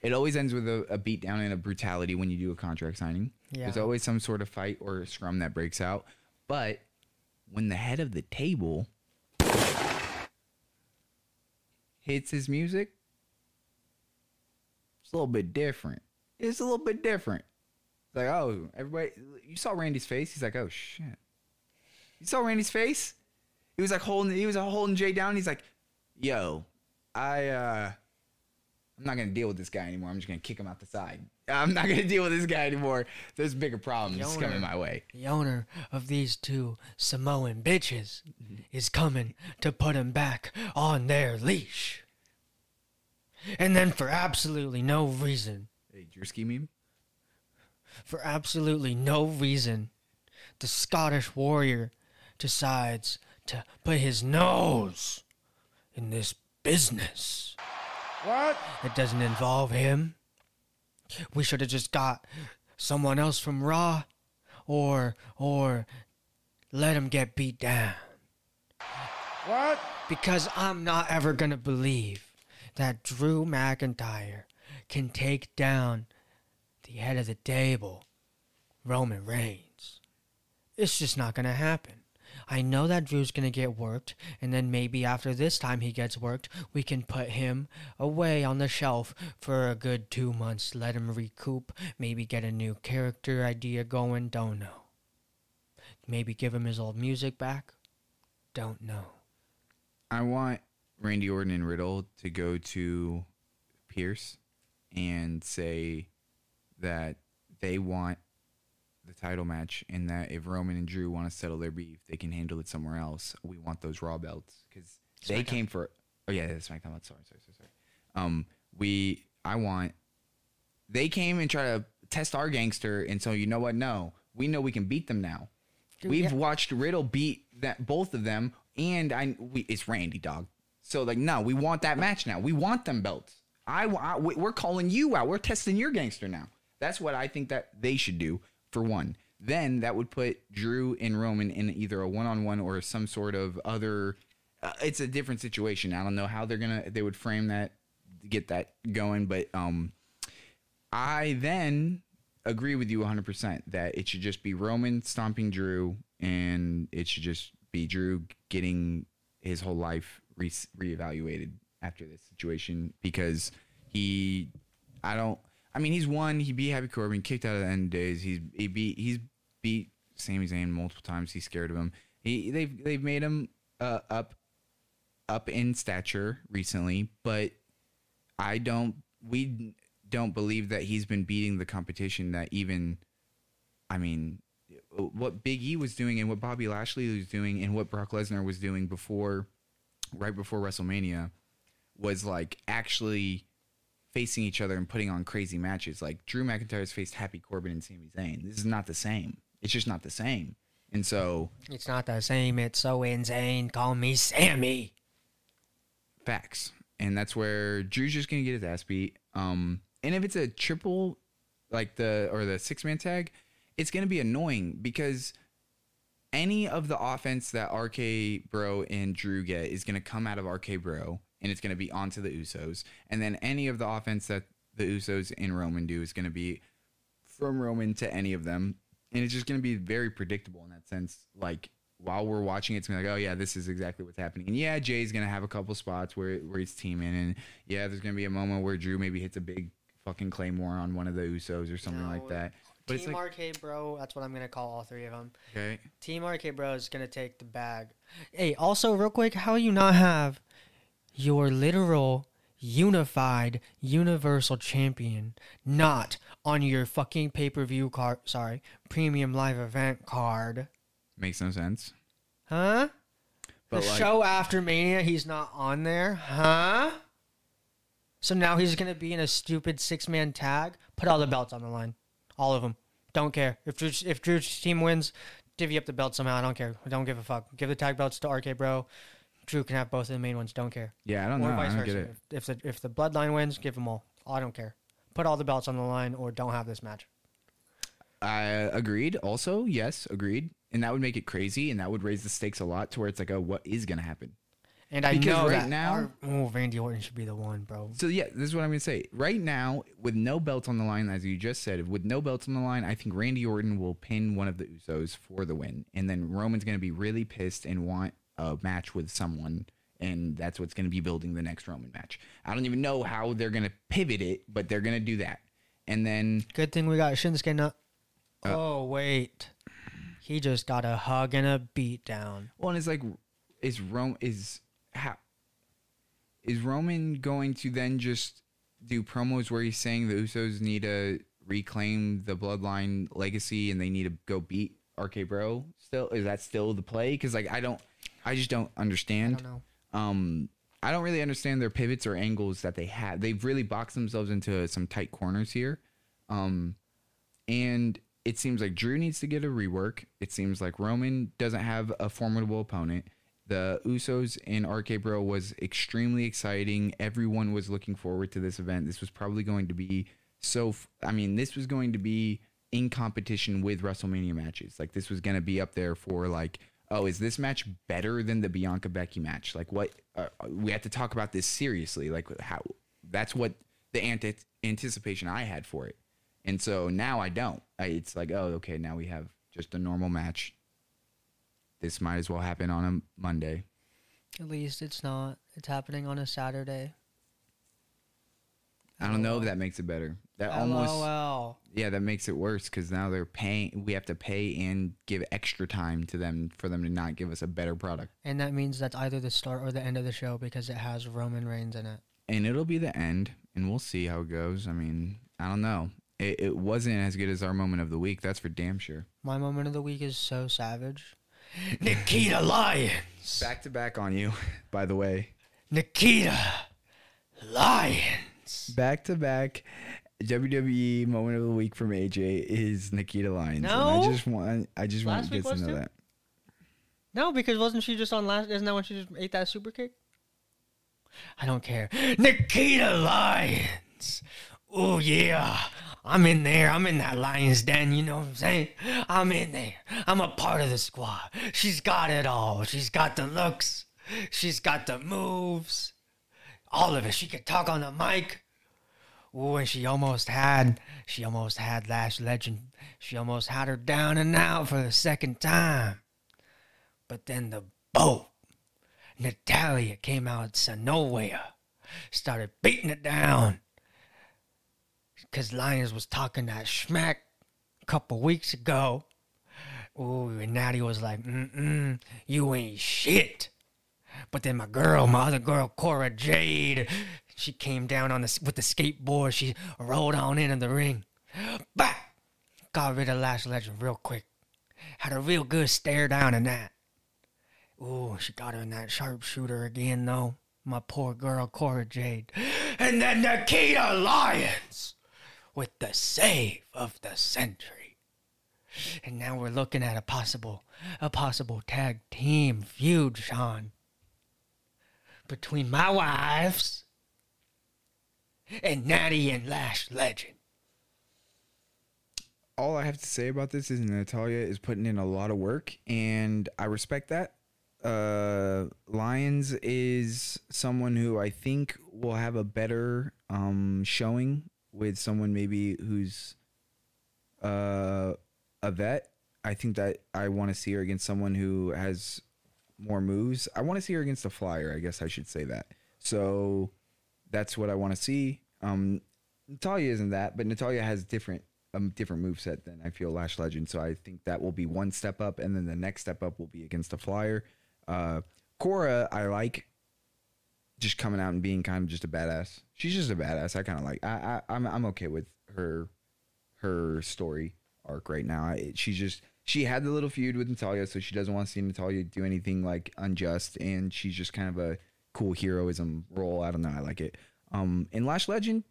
It always ends with a, a beatdown and a brutality when you do a contract signing. Yeah. There's always some sort of fight or scrum that breaks out. But when the head of the table hits his music, it's a little bit different. It's a little bit different. It's like, oh, everybody, you saw Randy's face. He's like, oh shit. You saw Randy's face. He was like holding, he was holding Jey down. He's like, yo, I, uh, I'm not gonna deal with this guy anymore. I'm just gonna kick him out the side. I'm not gonna deal with this guy anymore. There's bigger problems Yoner. coming my way. The owner of these two Samoan bitches is coming to put him back on their leash. And then, for absolutely no reason, Hey, meme. for absolutely no reason, the Scottish warrior decides to put his nose in this business. What? It doesn't involve him. We should have just got someone else from Raw or or let him get beat down. What? Because I'm not ever going to believe that Drew McIntyre can take down the head of the table, Roman Reigns. It's just not going to happen. I know that Drew's going to get worked, and then maybe after this time he gets worked, we can put him away on the shelf for a good two months, let him recoup, maybe get a new character idea going, don't know. Maybe give him his old music back, don't know. I want Randy Orton and Riddle to go to Pierce and say that they want the title match and that if Roman and Drew want to settle their beef, they can handle it somewhere else. We want those Raw belts because they came for. Oh yeah, that's SmackDown. Sorry, sorry, sorry, sorry. Um, we I want they came and try to test our gangster, and so you know what? No, we know we can beat them now. Dude, We've yeah. watched Riddle beat that both of them, and I we, it's Randy dog. So like, no, we want that match now. We want them belts. I, I we're calling you out. We're testing your gangster now. That's what I think that they should do for one. Then that would put Drew and Roman in either a one-on-one or some sort of other. Uh, it's a different situation. I don't know how they're gonna they would frame that, get that going, but um, I then agree with you 100% that it should just be Roman stomping Drew and it should just be Drew getting his whole life re- reevaluated after this situation because he I don't I mean he's won he beat Happy Corbin kicked out of the end days. He's he beat he's beat Sami Zayn multiple times. He's scared of him. He they've they've made him uh, up up in stature recently but I don't we don't believe that he's been beating the competition that even I mean what Big E was doing and what Bobby Lashley was doing and what Brock Lesnar was doing before right before WrestleMania was like actually facing each other and putting on crazy matches. Like Drew McIntyre's faced Happy Corbin and Sami Zayn. This is not the same. It's just not the same. And so It's not the same. It's so insane. Call me Sammy. facts. And that's where Drew's just gonna get his ass beat. Um and if it's a triple like the or the six man tag, it's gonna be annoying because any of the offense that RK Bro and Drew get is gonna come out of RK Bro and it's gonna be onto the Usos. And then any of the offense that the Usos and Roman do is gonna be from Roman to any of them. And it's just gonna be very predictable in that sense. Like while we're watching it, it's gonna be like, oh yeah, this is exactly what's happening. And yeah, Jey's gonna have a couple spots where where he's teaming, and yeah, there's gonna be a moment where Drew maybe hits a big fucking claymore on one of the Usos or something like that. But Team like RK Bro. That's what I'm gonna call all three of them. okay, Team RK Bro is gonna take the bag. Hey, also real quick, how you not have your literal unified universal champion not on your fucking pay per view card? Sorry, premium live event card, makes no sense. huh? But the like, show after Mania, he's not on there, huh? So now he's gonna be in a stupid six man tag. Put all the belts on the line, all of them. Don't care if Drew's, if Drew's team wins, divvy up the belts somehow. I don't care. I don't give a fuck. Give the tag belts to RK Bro. Drew can have both of the main ones. Don't care. yeah, I don't or know. I vice don't versa. get it. If, if the if the Bloodline wins, give them all. I don't care. Put all the belts on the line, or don't have this match. I agreed. Also, yes, agreed. And that would make it crazy, and that would raise the stakes a lot to where it's like, oh, what is gonna happen? And I Because know right that now- our, oh, Randy Orton should be the one, bro. So yeah, this is what I'm gonna say. Right now, with no belt on the line, as you just said, with no belts on the line, I think Randy Orton will pin one of the Usos for the win, and then Roman's gonna be really pissed and want a match with someone, and that's what's gonna be building the next Roman match. I don't even know how they're gonna pivot it, but they're gonna do that, and then Good thing we got Shinsuke. No- Uh, oh wait, he just got a hug and a beat down. Well, and it's like, is Rome is how is Roman going to then just do promos where he's saying the Usos need to reclaim the Bloodline legacy and they need to go beat RK Bro? Still, is that still the play? Because like I don't, I just don't I understand. don't know. Um, I don't really understand their pivots or angles that they have. They've really boxed themselves into some tight corners here. Um, and it seems like Drew needs to get a rework. It seems like Roman doesn't have a formidable opponent. The Usos and RK Bro was extremely exciting. Everyone was looking forward to this event. This was probably going to be so. f- I mean, this was going to be in competition with WrestleMania matches. Like this was going to be up there for like, oh, is this match better than the Bianca Becky match? Like what? Uh, we have to talk about this seriously. Like how? That's what the ante- anticipation I had for it. And so now I don't. I, it's like, oh, okay, now we have just a normal match. This might as well happen on a Monday. At least it's not. It's happening on a Saturday. I don't know if that makes it better. That almost, LOL. yeah, that makes it worse because now they're paying. We have to pay and give extra time to them for them to not give us a better product. And that means that's either the start or the end of the show because it has Roman Reigns in it. And it'll be the end, and we'll see how it goes. I mean, I don't know. It, it wasn't as good as our moment of the week. That's for damn sure. My moment of the week is so savage. [LAUGHS] Nikita Lyons. Back to back on you, [LAUGHS] by the way. Nikita Lyons. back to back WWE moment of the week from AJ is Nikita Lyons. And No. I just want I just want you week guys to know too? that. No, because wasn't she just on last? Isn't that when she just ate that super kick? I don't care. Nikita Lyons. Oh yeah, I'm in there. I'm in that Lions den. You know what I'm saying? I'm in there. I'm a part of the squad. She's got it all. She's got the looks. She's got the moves. All of it. She can talk on the mic. Ooh, and she almost had, she almost had Lash Legend. She almost had her down and out for the second time. But then the boat, Natalya came out of nowhere, started beating it down. Cause Lyons was talking that schmack a couple weeks ago. Ooh, and Natty was like, mm-mm, you ain't shit. But then my girl, my other girl, Cora Jade, she came down on the with the skateboard. She rolled on into the ring. Bah! Got rid of Lash Legend real quick. Had a real good stare down in that. Ooh, she got her in that sharpshooter again, though. My poor girl, Cora Jade. And then Nikita Lyons with the save of the century. And now we're looking at a possible, a possible tag team feud, Sean between my wives and Natty and Lash Legend. all I have to say about this is Natalya is putting in a lot of work, and I respect that. Uh, Lyons is someone who I think will have a better um, showing with someone maybe who's uh, a vet. I think that I want to see her against someone who has more moves. I want to see her against a flyer. I guess I should say that. So that's what I want to see. Um, Natalya isn't that, but Natalya has different a different move set than I feel Lash Legend. So I think that will be one step up, and then the next step up will be against a flyer. Uh, Cora, I like just coming out and being kind of just a badass. She's just a badass. I kind of like. I, I I'm I'm okay with her her story arc right now. I, she's just she had the little feud with Natalya, so she doesn't want to see Natalya do anything like unjust, and she's just kind of a cool heroism role. I don't know. I like it. Um, and Lash Legend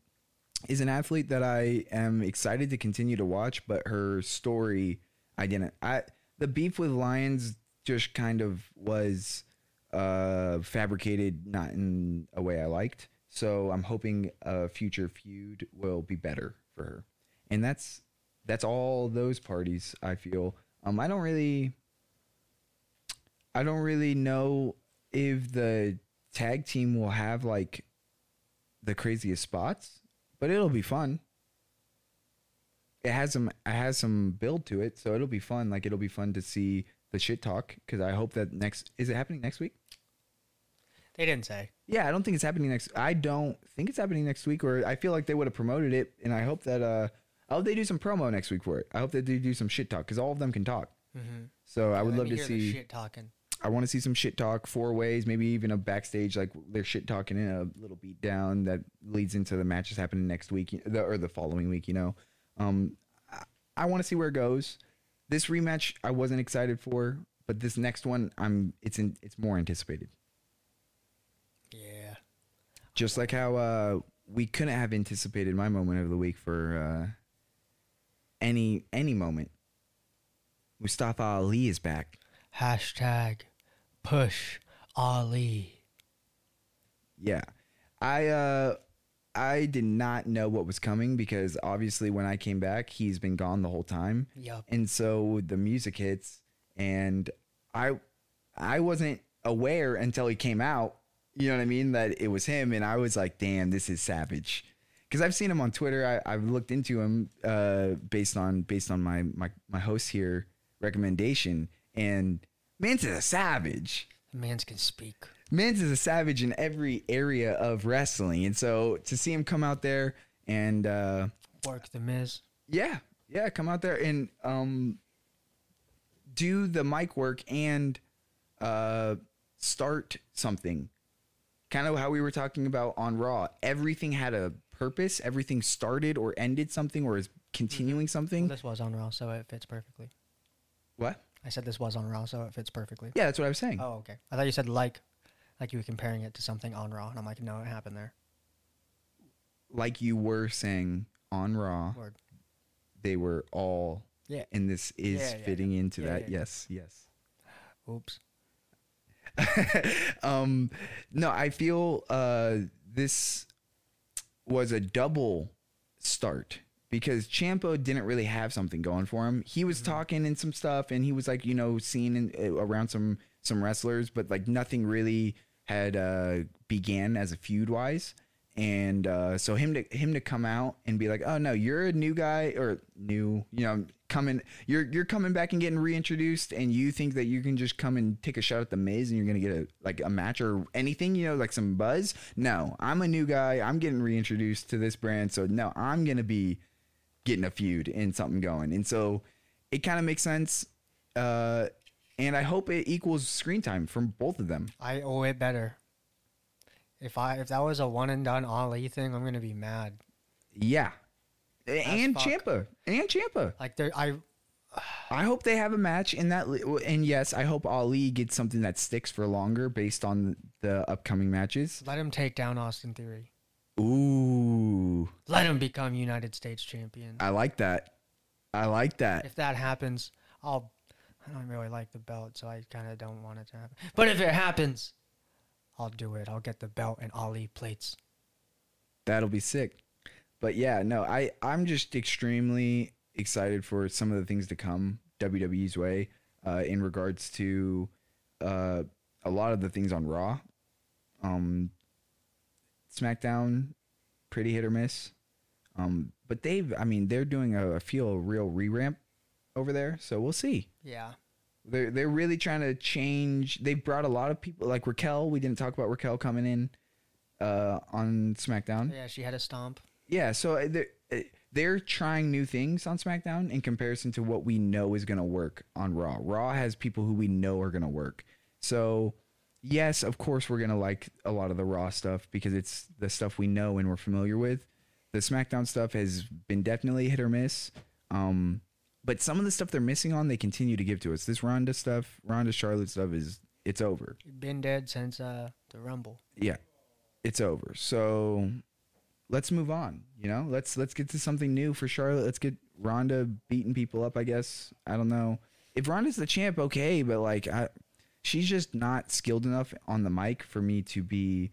is an athlete that I am excited to continue to watch, but her story, I didn't. I the beef with Lyons just kind of was uh, fabricated, not in a way I liked. So I'm hoping a future feud will be better for her, and that's that's all those parties. I feel. Um, I don't really. I don't really know if the tag team will have like the craziest spots, but it'll be fun. It has some it has some build to it, so it'll be fun. Like it'll be fun to see the shit talk because I hope that next is it happening next week? They didn't say. Yeah, I don't think it's happening next. I don't think it's happening next week, or I feel like they would have promoted it, and I hope that uh, I hope they do some promo next week for it. I hope that they do some shit talk because all of them can talk. So I would love to see. shit talking. I want to see some shit talk four ways, maybe even a backstage like they're shit talking in a little beat down that leads into the matches happening next week the, or the following week. You know, um, I, I want to see where it goes. This rematch I wasn't excited for, but this next one I'm it's in it's more anticipated. Yeah. Just like how uh, we couldn't have anticipated my moment of the week for uh, any any moment. Mustafa Ali is back. Hashtag push Ali. Yeah. I uh I did not know what was coming because obviously when I came back, he's been gone the whole time. Yup. And so the music hits and I I wasn't aware until he came out, you know what I mean, that it was him and I was like, "Damn, this is savage." Cuz I've seen him on Twitter. I I've looked into him uh based on based on my my my host here recommendation and man's is a savage. Man's can speak. Miz is a savage in every area of wrestling, and so to see him come out there and uh, Work the Miz. yeah, yeah, come out there and um, do the mic work and uh, start something, kind of how we were talking about on Raw. Everything had a purpose. Everything started or ended something or is continuing something. This was on Raw, so it fits perfectly. What? I said this was on Raw, so it fits perfectly. Yeah, that's what I was saying. Oh, okay. I thought you said like, like you were comparing it to something on Raw, and I'm like, no, it happened there. Like you were saying on Raw, Word. they were all. Yeah. And this is Yeah, yeah, fitting into Yeah, that. yeah, yeah. Yes, yes. [SIGHS] Oops. [LAUGHS] um, no, I feel uh, this was a double start because Ciampa didn't really have something going for him. He was talking and some stuff, and he was like, you know, seen in, uh, around some some wrestlers, but like nothing really had uh, began as a feud wise. and uh, so him to him to come out and be like, "Oh no, you're a new guy or new, you know, coming, you're you're coming back and getting reintroduced, and you think that you can just come and take a shot at the Miz and you're gonna get a like a match or anything, you know, like some buzz? No, I'm a new guy. I'm getting reintroduced to this brand, so no, I'm gonna be getting a feud and something going, and so it kind of makes sense. Uh, and I hope it equals screen time from both of them. I owe it better. If I if that was a one and done Ali thing, I'm gonna be mad. Yeah. and fuck. Ciampa. And Ciampa. Like there, I I hope they have a match in that. And yes, I hope Ali gets something that sticks for longer based on the upcoming matches. let him take down Austin Theory. Ooh. Let him become United States champion. I like that. I like that. If that happens, I'll. I don't really like the belt, so I kind of don't want it to happen. But if it happens, I'll do it. I'll get the belt and Ali plates. That'll be sick. But yeah, no, I I'm just extremely excited for some of the things to come WWE's way uh, in regards to uh, a lot of the things on Raw. Um, SmackDown, pretty hit or miss. Um, but they've, I mean, they're doing a feel real re-ramp over there, so we'll see. Yeah. They're they're really trying to change. They brought a lot of people like Raquel. We didn't talk about Raquel coming in uh, on SmackDown. Yeah, she had a stomp. Yeah, so uh, they're uh, they're trying new things on SmackDown in comparison to what we know is going to work on Raw. Raw has people who we know are going to work. So, yes, of course we're going to like a lot of the Raw stuff because it's the stuff we know and we're familiar with. The SmackDown stuff has been definitely hit or miss. Um, but some of the stuff they're missing on, they continue to give to us. This Ronda stuff, Ronda Charlotte stuff is it's over. Been dead since uh, the Rumble. Yeah, it's over. So let's move on. You know, let's let's get to something new for Charlotte. Let's get Ronda beating people up. I guess I don't know if Ronda's the champ. Okay, but like I, she's just not skilled enough on the mic for me to be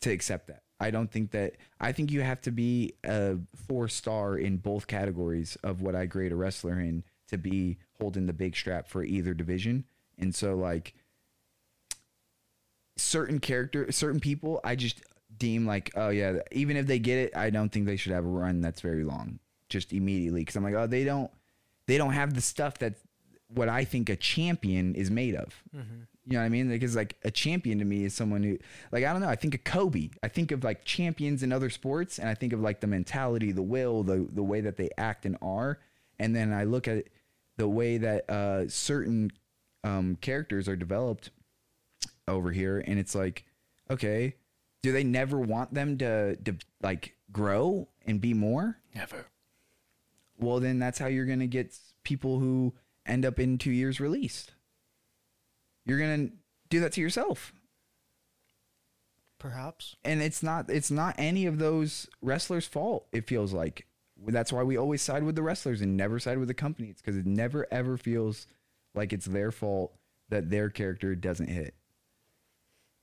to accept that. I don't think that. I think you have to be a four star in both categories of what I grade a wrestler in to be holding the big strap for either division. And so like certain character certain people I just deem like oh yeah even if they get it I don't think they should have a run that's very long just immediately because I'm like oh they don't they don't have the stuff that what I think a champion is made of. You know what I mean? Because like a champion to me is someone who like I don't know I think of Kobe. I think of like champions in other sports and I think of like the mentality the will the the way that they act and are. And then I look at the way that uh certain um characters are developed over here and it's like okay do they never want them to, to like grow and be more? Never. well then that's how you're gonna get people who end up in two years released you're gonna do that to yourself Perhaps. and it's not it's not any of those wrestlers fault it feels like that's why we always side with the wrestlers and never side with the company it's because it never ever feels like it's their fault that their character doesn't hit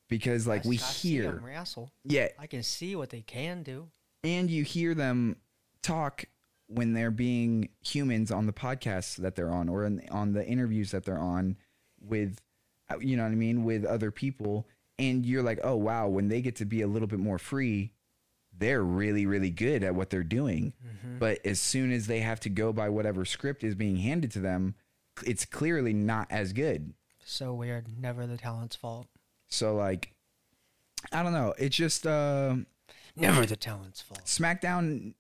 because like I- we I hear wrestle. yeah I can see what they can do. and you hear them talk when they're being humans on the podcasts that they're on or in, on the interviews that they're on with you know what I mean with other people and you're like oh wow when they get to be a little bit more free they're really really good at what they're doing but as soon as they have to go by whatever script is being handed to them it's clearly not as good So weird. Never the talent's fault. so like I don't know it's just uh Never the talent's fault. SmackDown,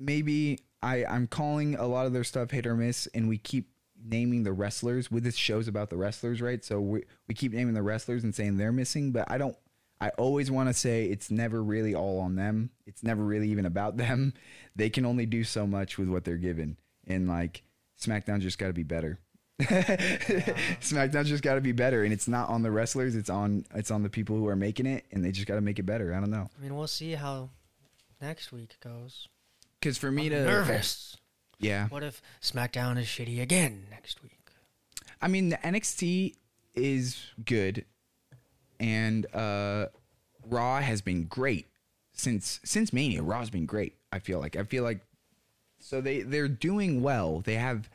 maybe I I'm calling a lot of their stuff hit or miss, and we keep naming the wrestlers with this show's about the wrestlers, right? So we we keep naming the wrestlers and saying they're missing, but I don't. I always want to say it's never really all on them. It's never really even about [LAUGHS] them. They can only do so much with what they're given, and like SmackDown just got to be better. [LAUGHS] SmackDown just got to be better, and it's not on the wrestlers. It's on it's on the people who are making it, and they just got to make it better. I don't know, I mean, we'll see how next week goes. Because for me I'm to nervous. yeah, What if SmackDown is shitty again next week? I mean, the NXT is good, and uh, Raw has been great since since Mania. Raw's been great. I feel like I feel like so they they're doing well. They have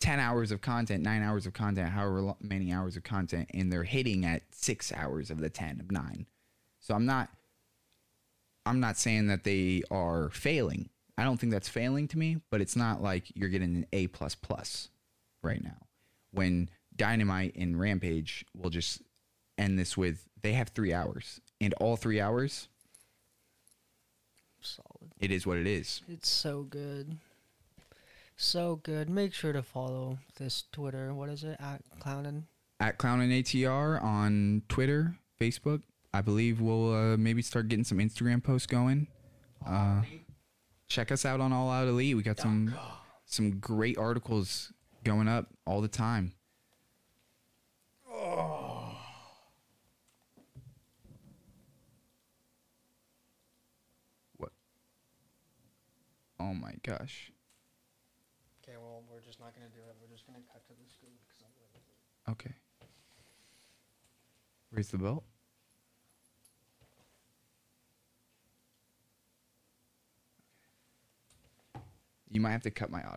ten hours of content, nine hours of content, however many hours of content, and they're hitting at six hours of the ten of nine. So I'm not. I'm not saying that they are failing. I don't think that's failing to me, but it's not like you're getting an A plus plus right now. When Dynamite and Rampage will just end this with they have three hours, and all three hours, Solid. it is what it is. It's so good. So good. Make sure to follow this Twitter. What is it? At Clownin. At Clown and ATR on Twitter, Facebook. I believe we'll uh, maybe start getting some Instagram posts going. Uh, check us out on All Out Elite. We got some some great articles going up all the time. What? Oh my gosh. Okay, well, we're just not gonna do it. We're just gonna cut to the screen because Okay. Raise the belt. You might have to cut my audio.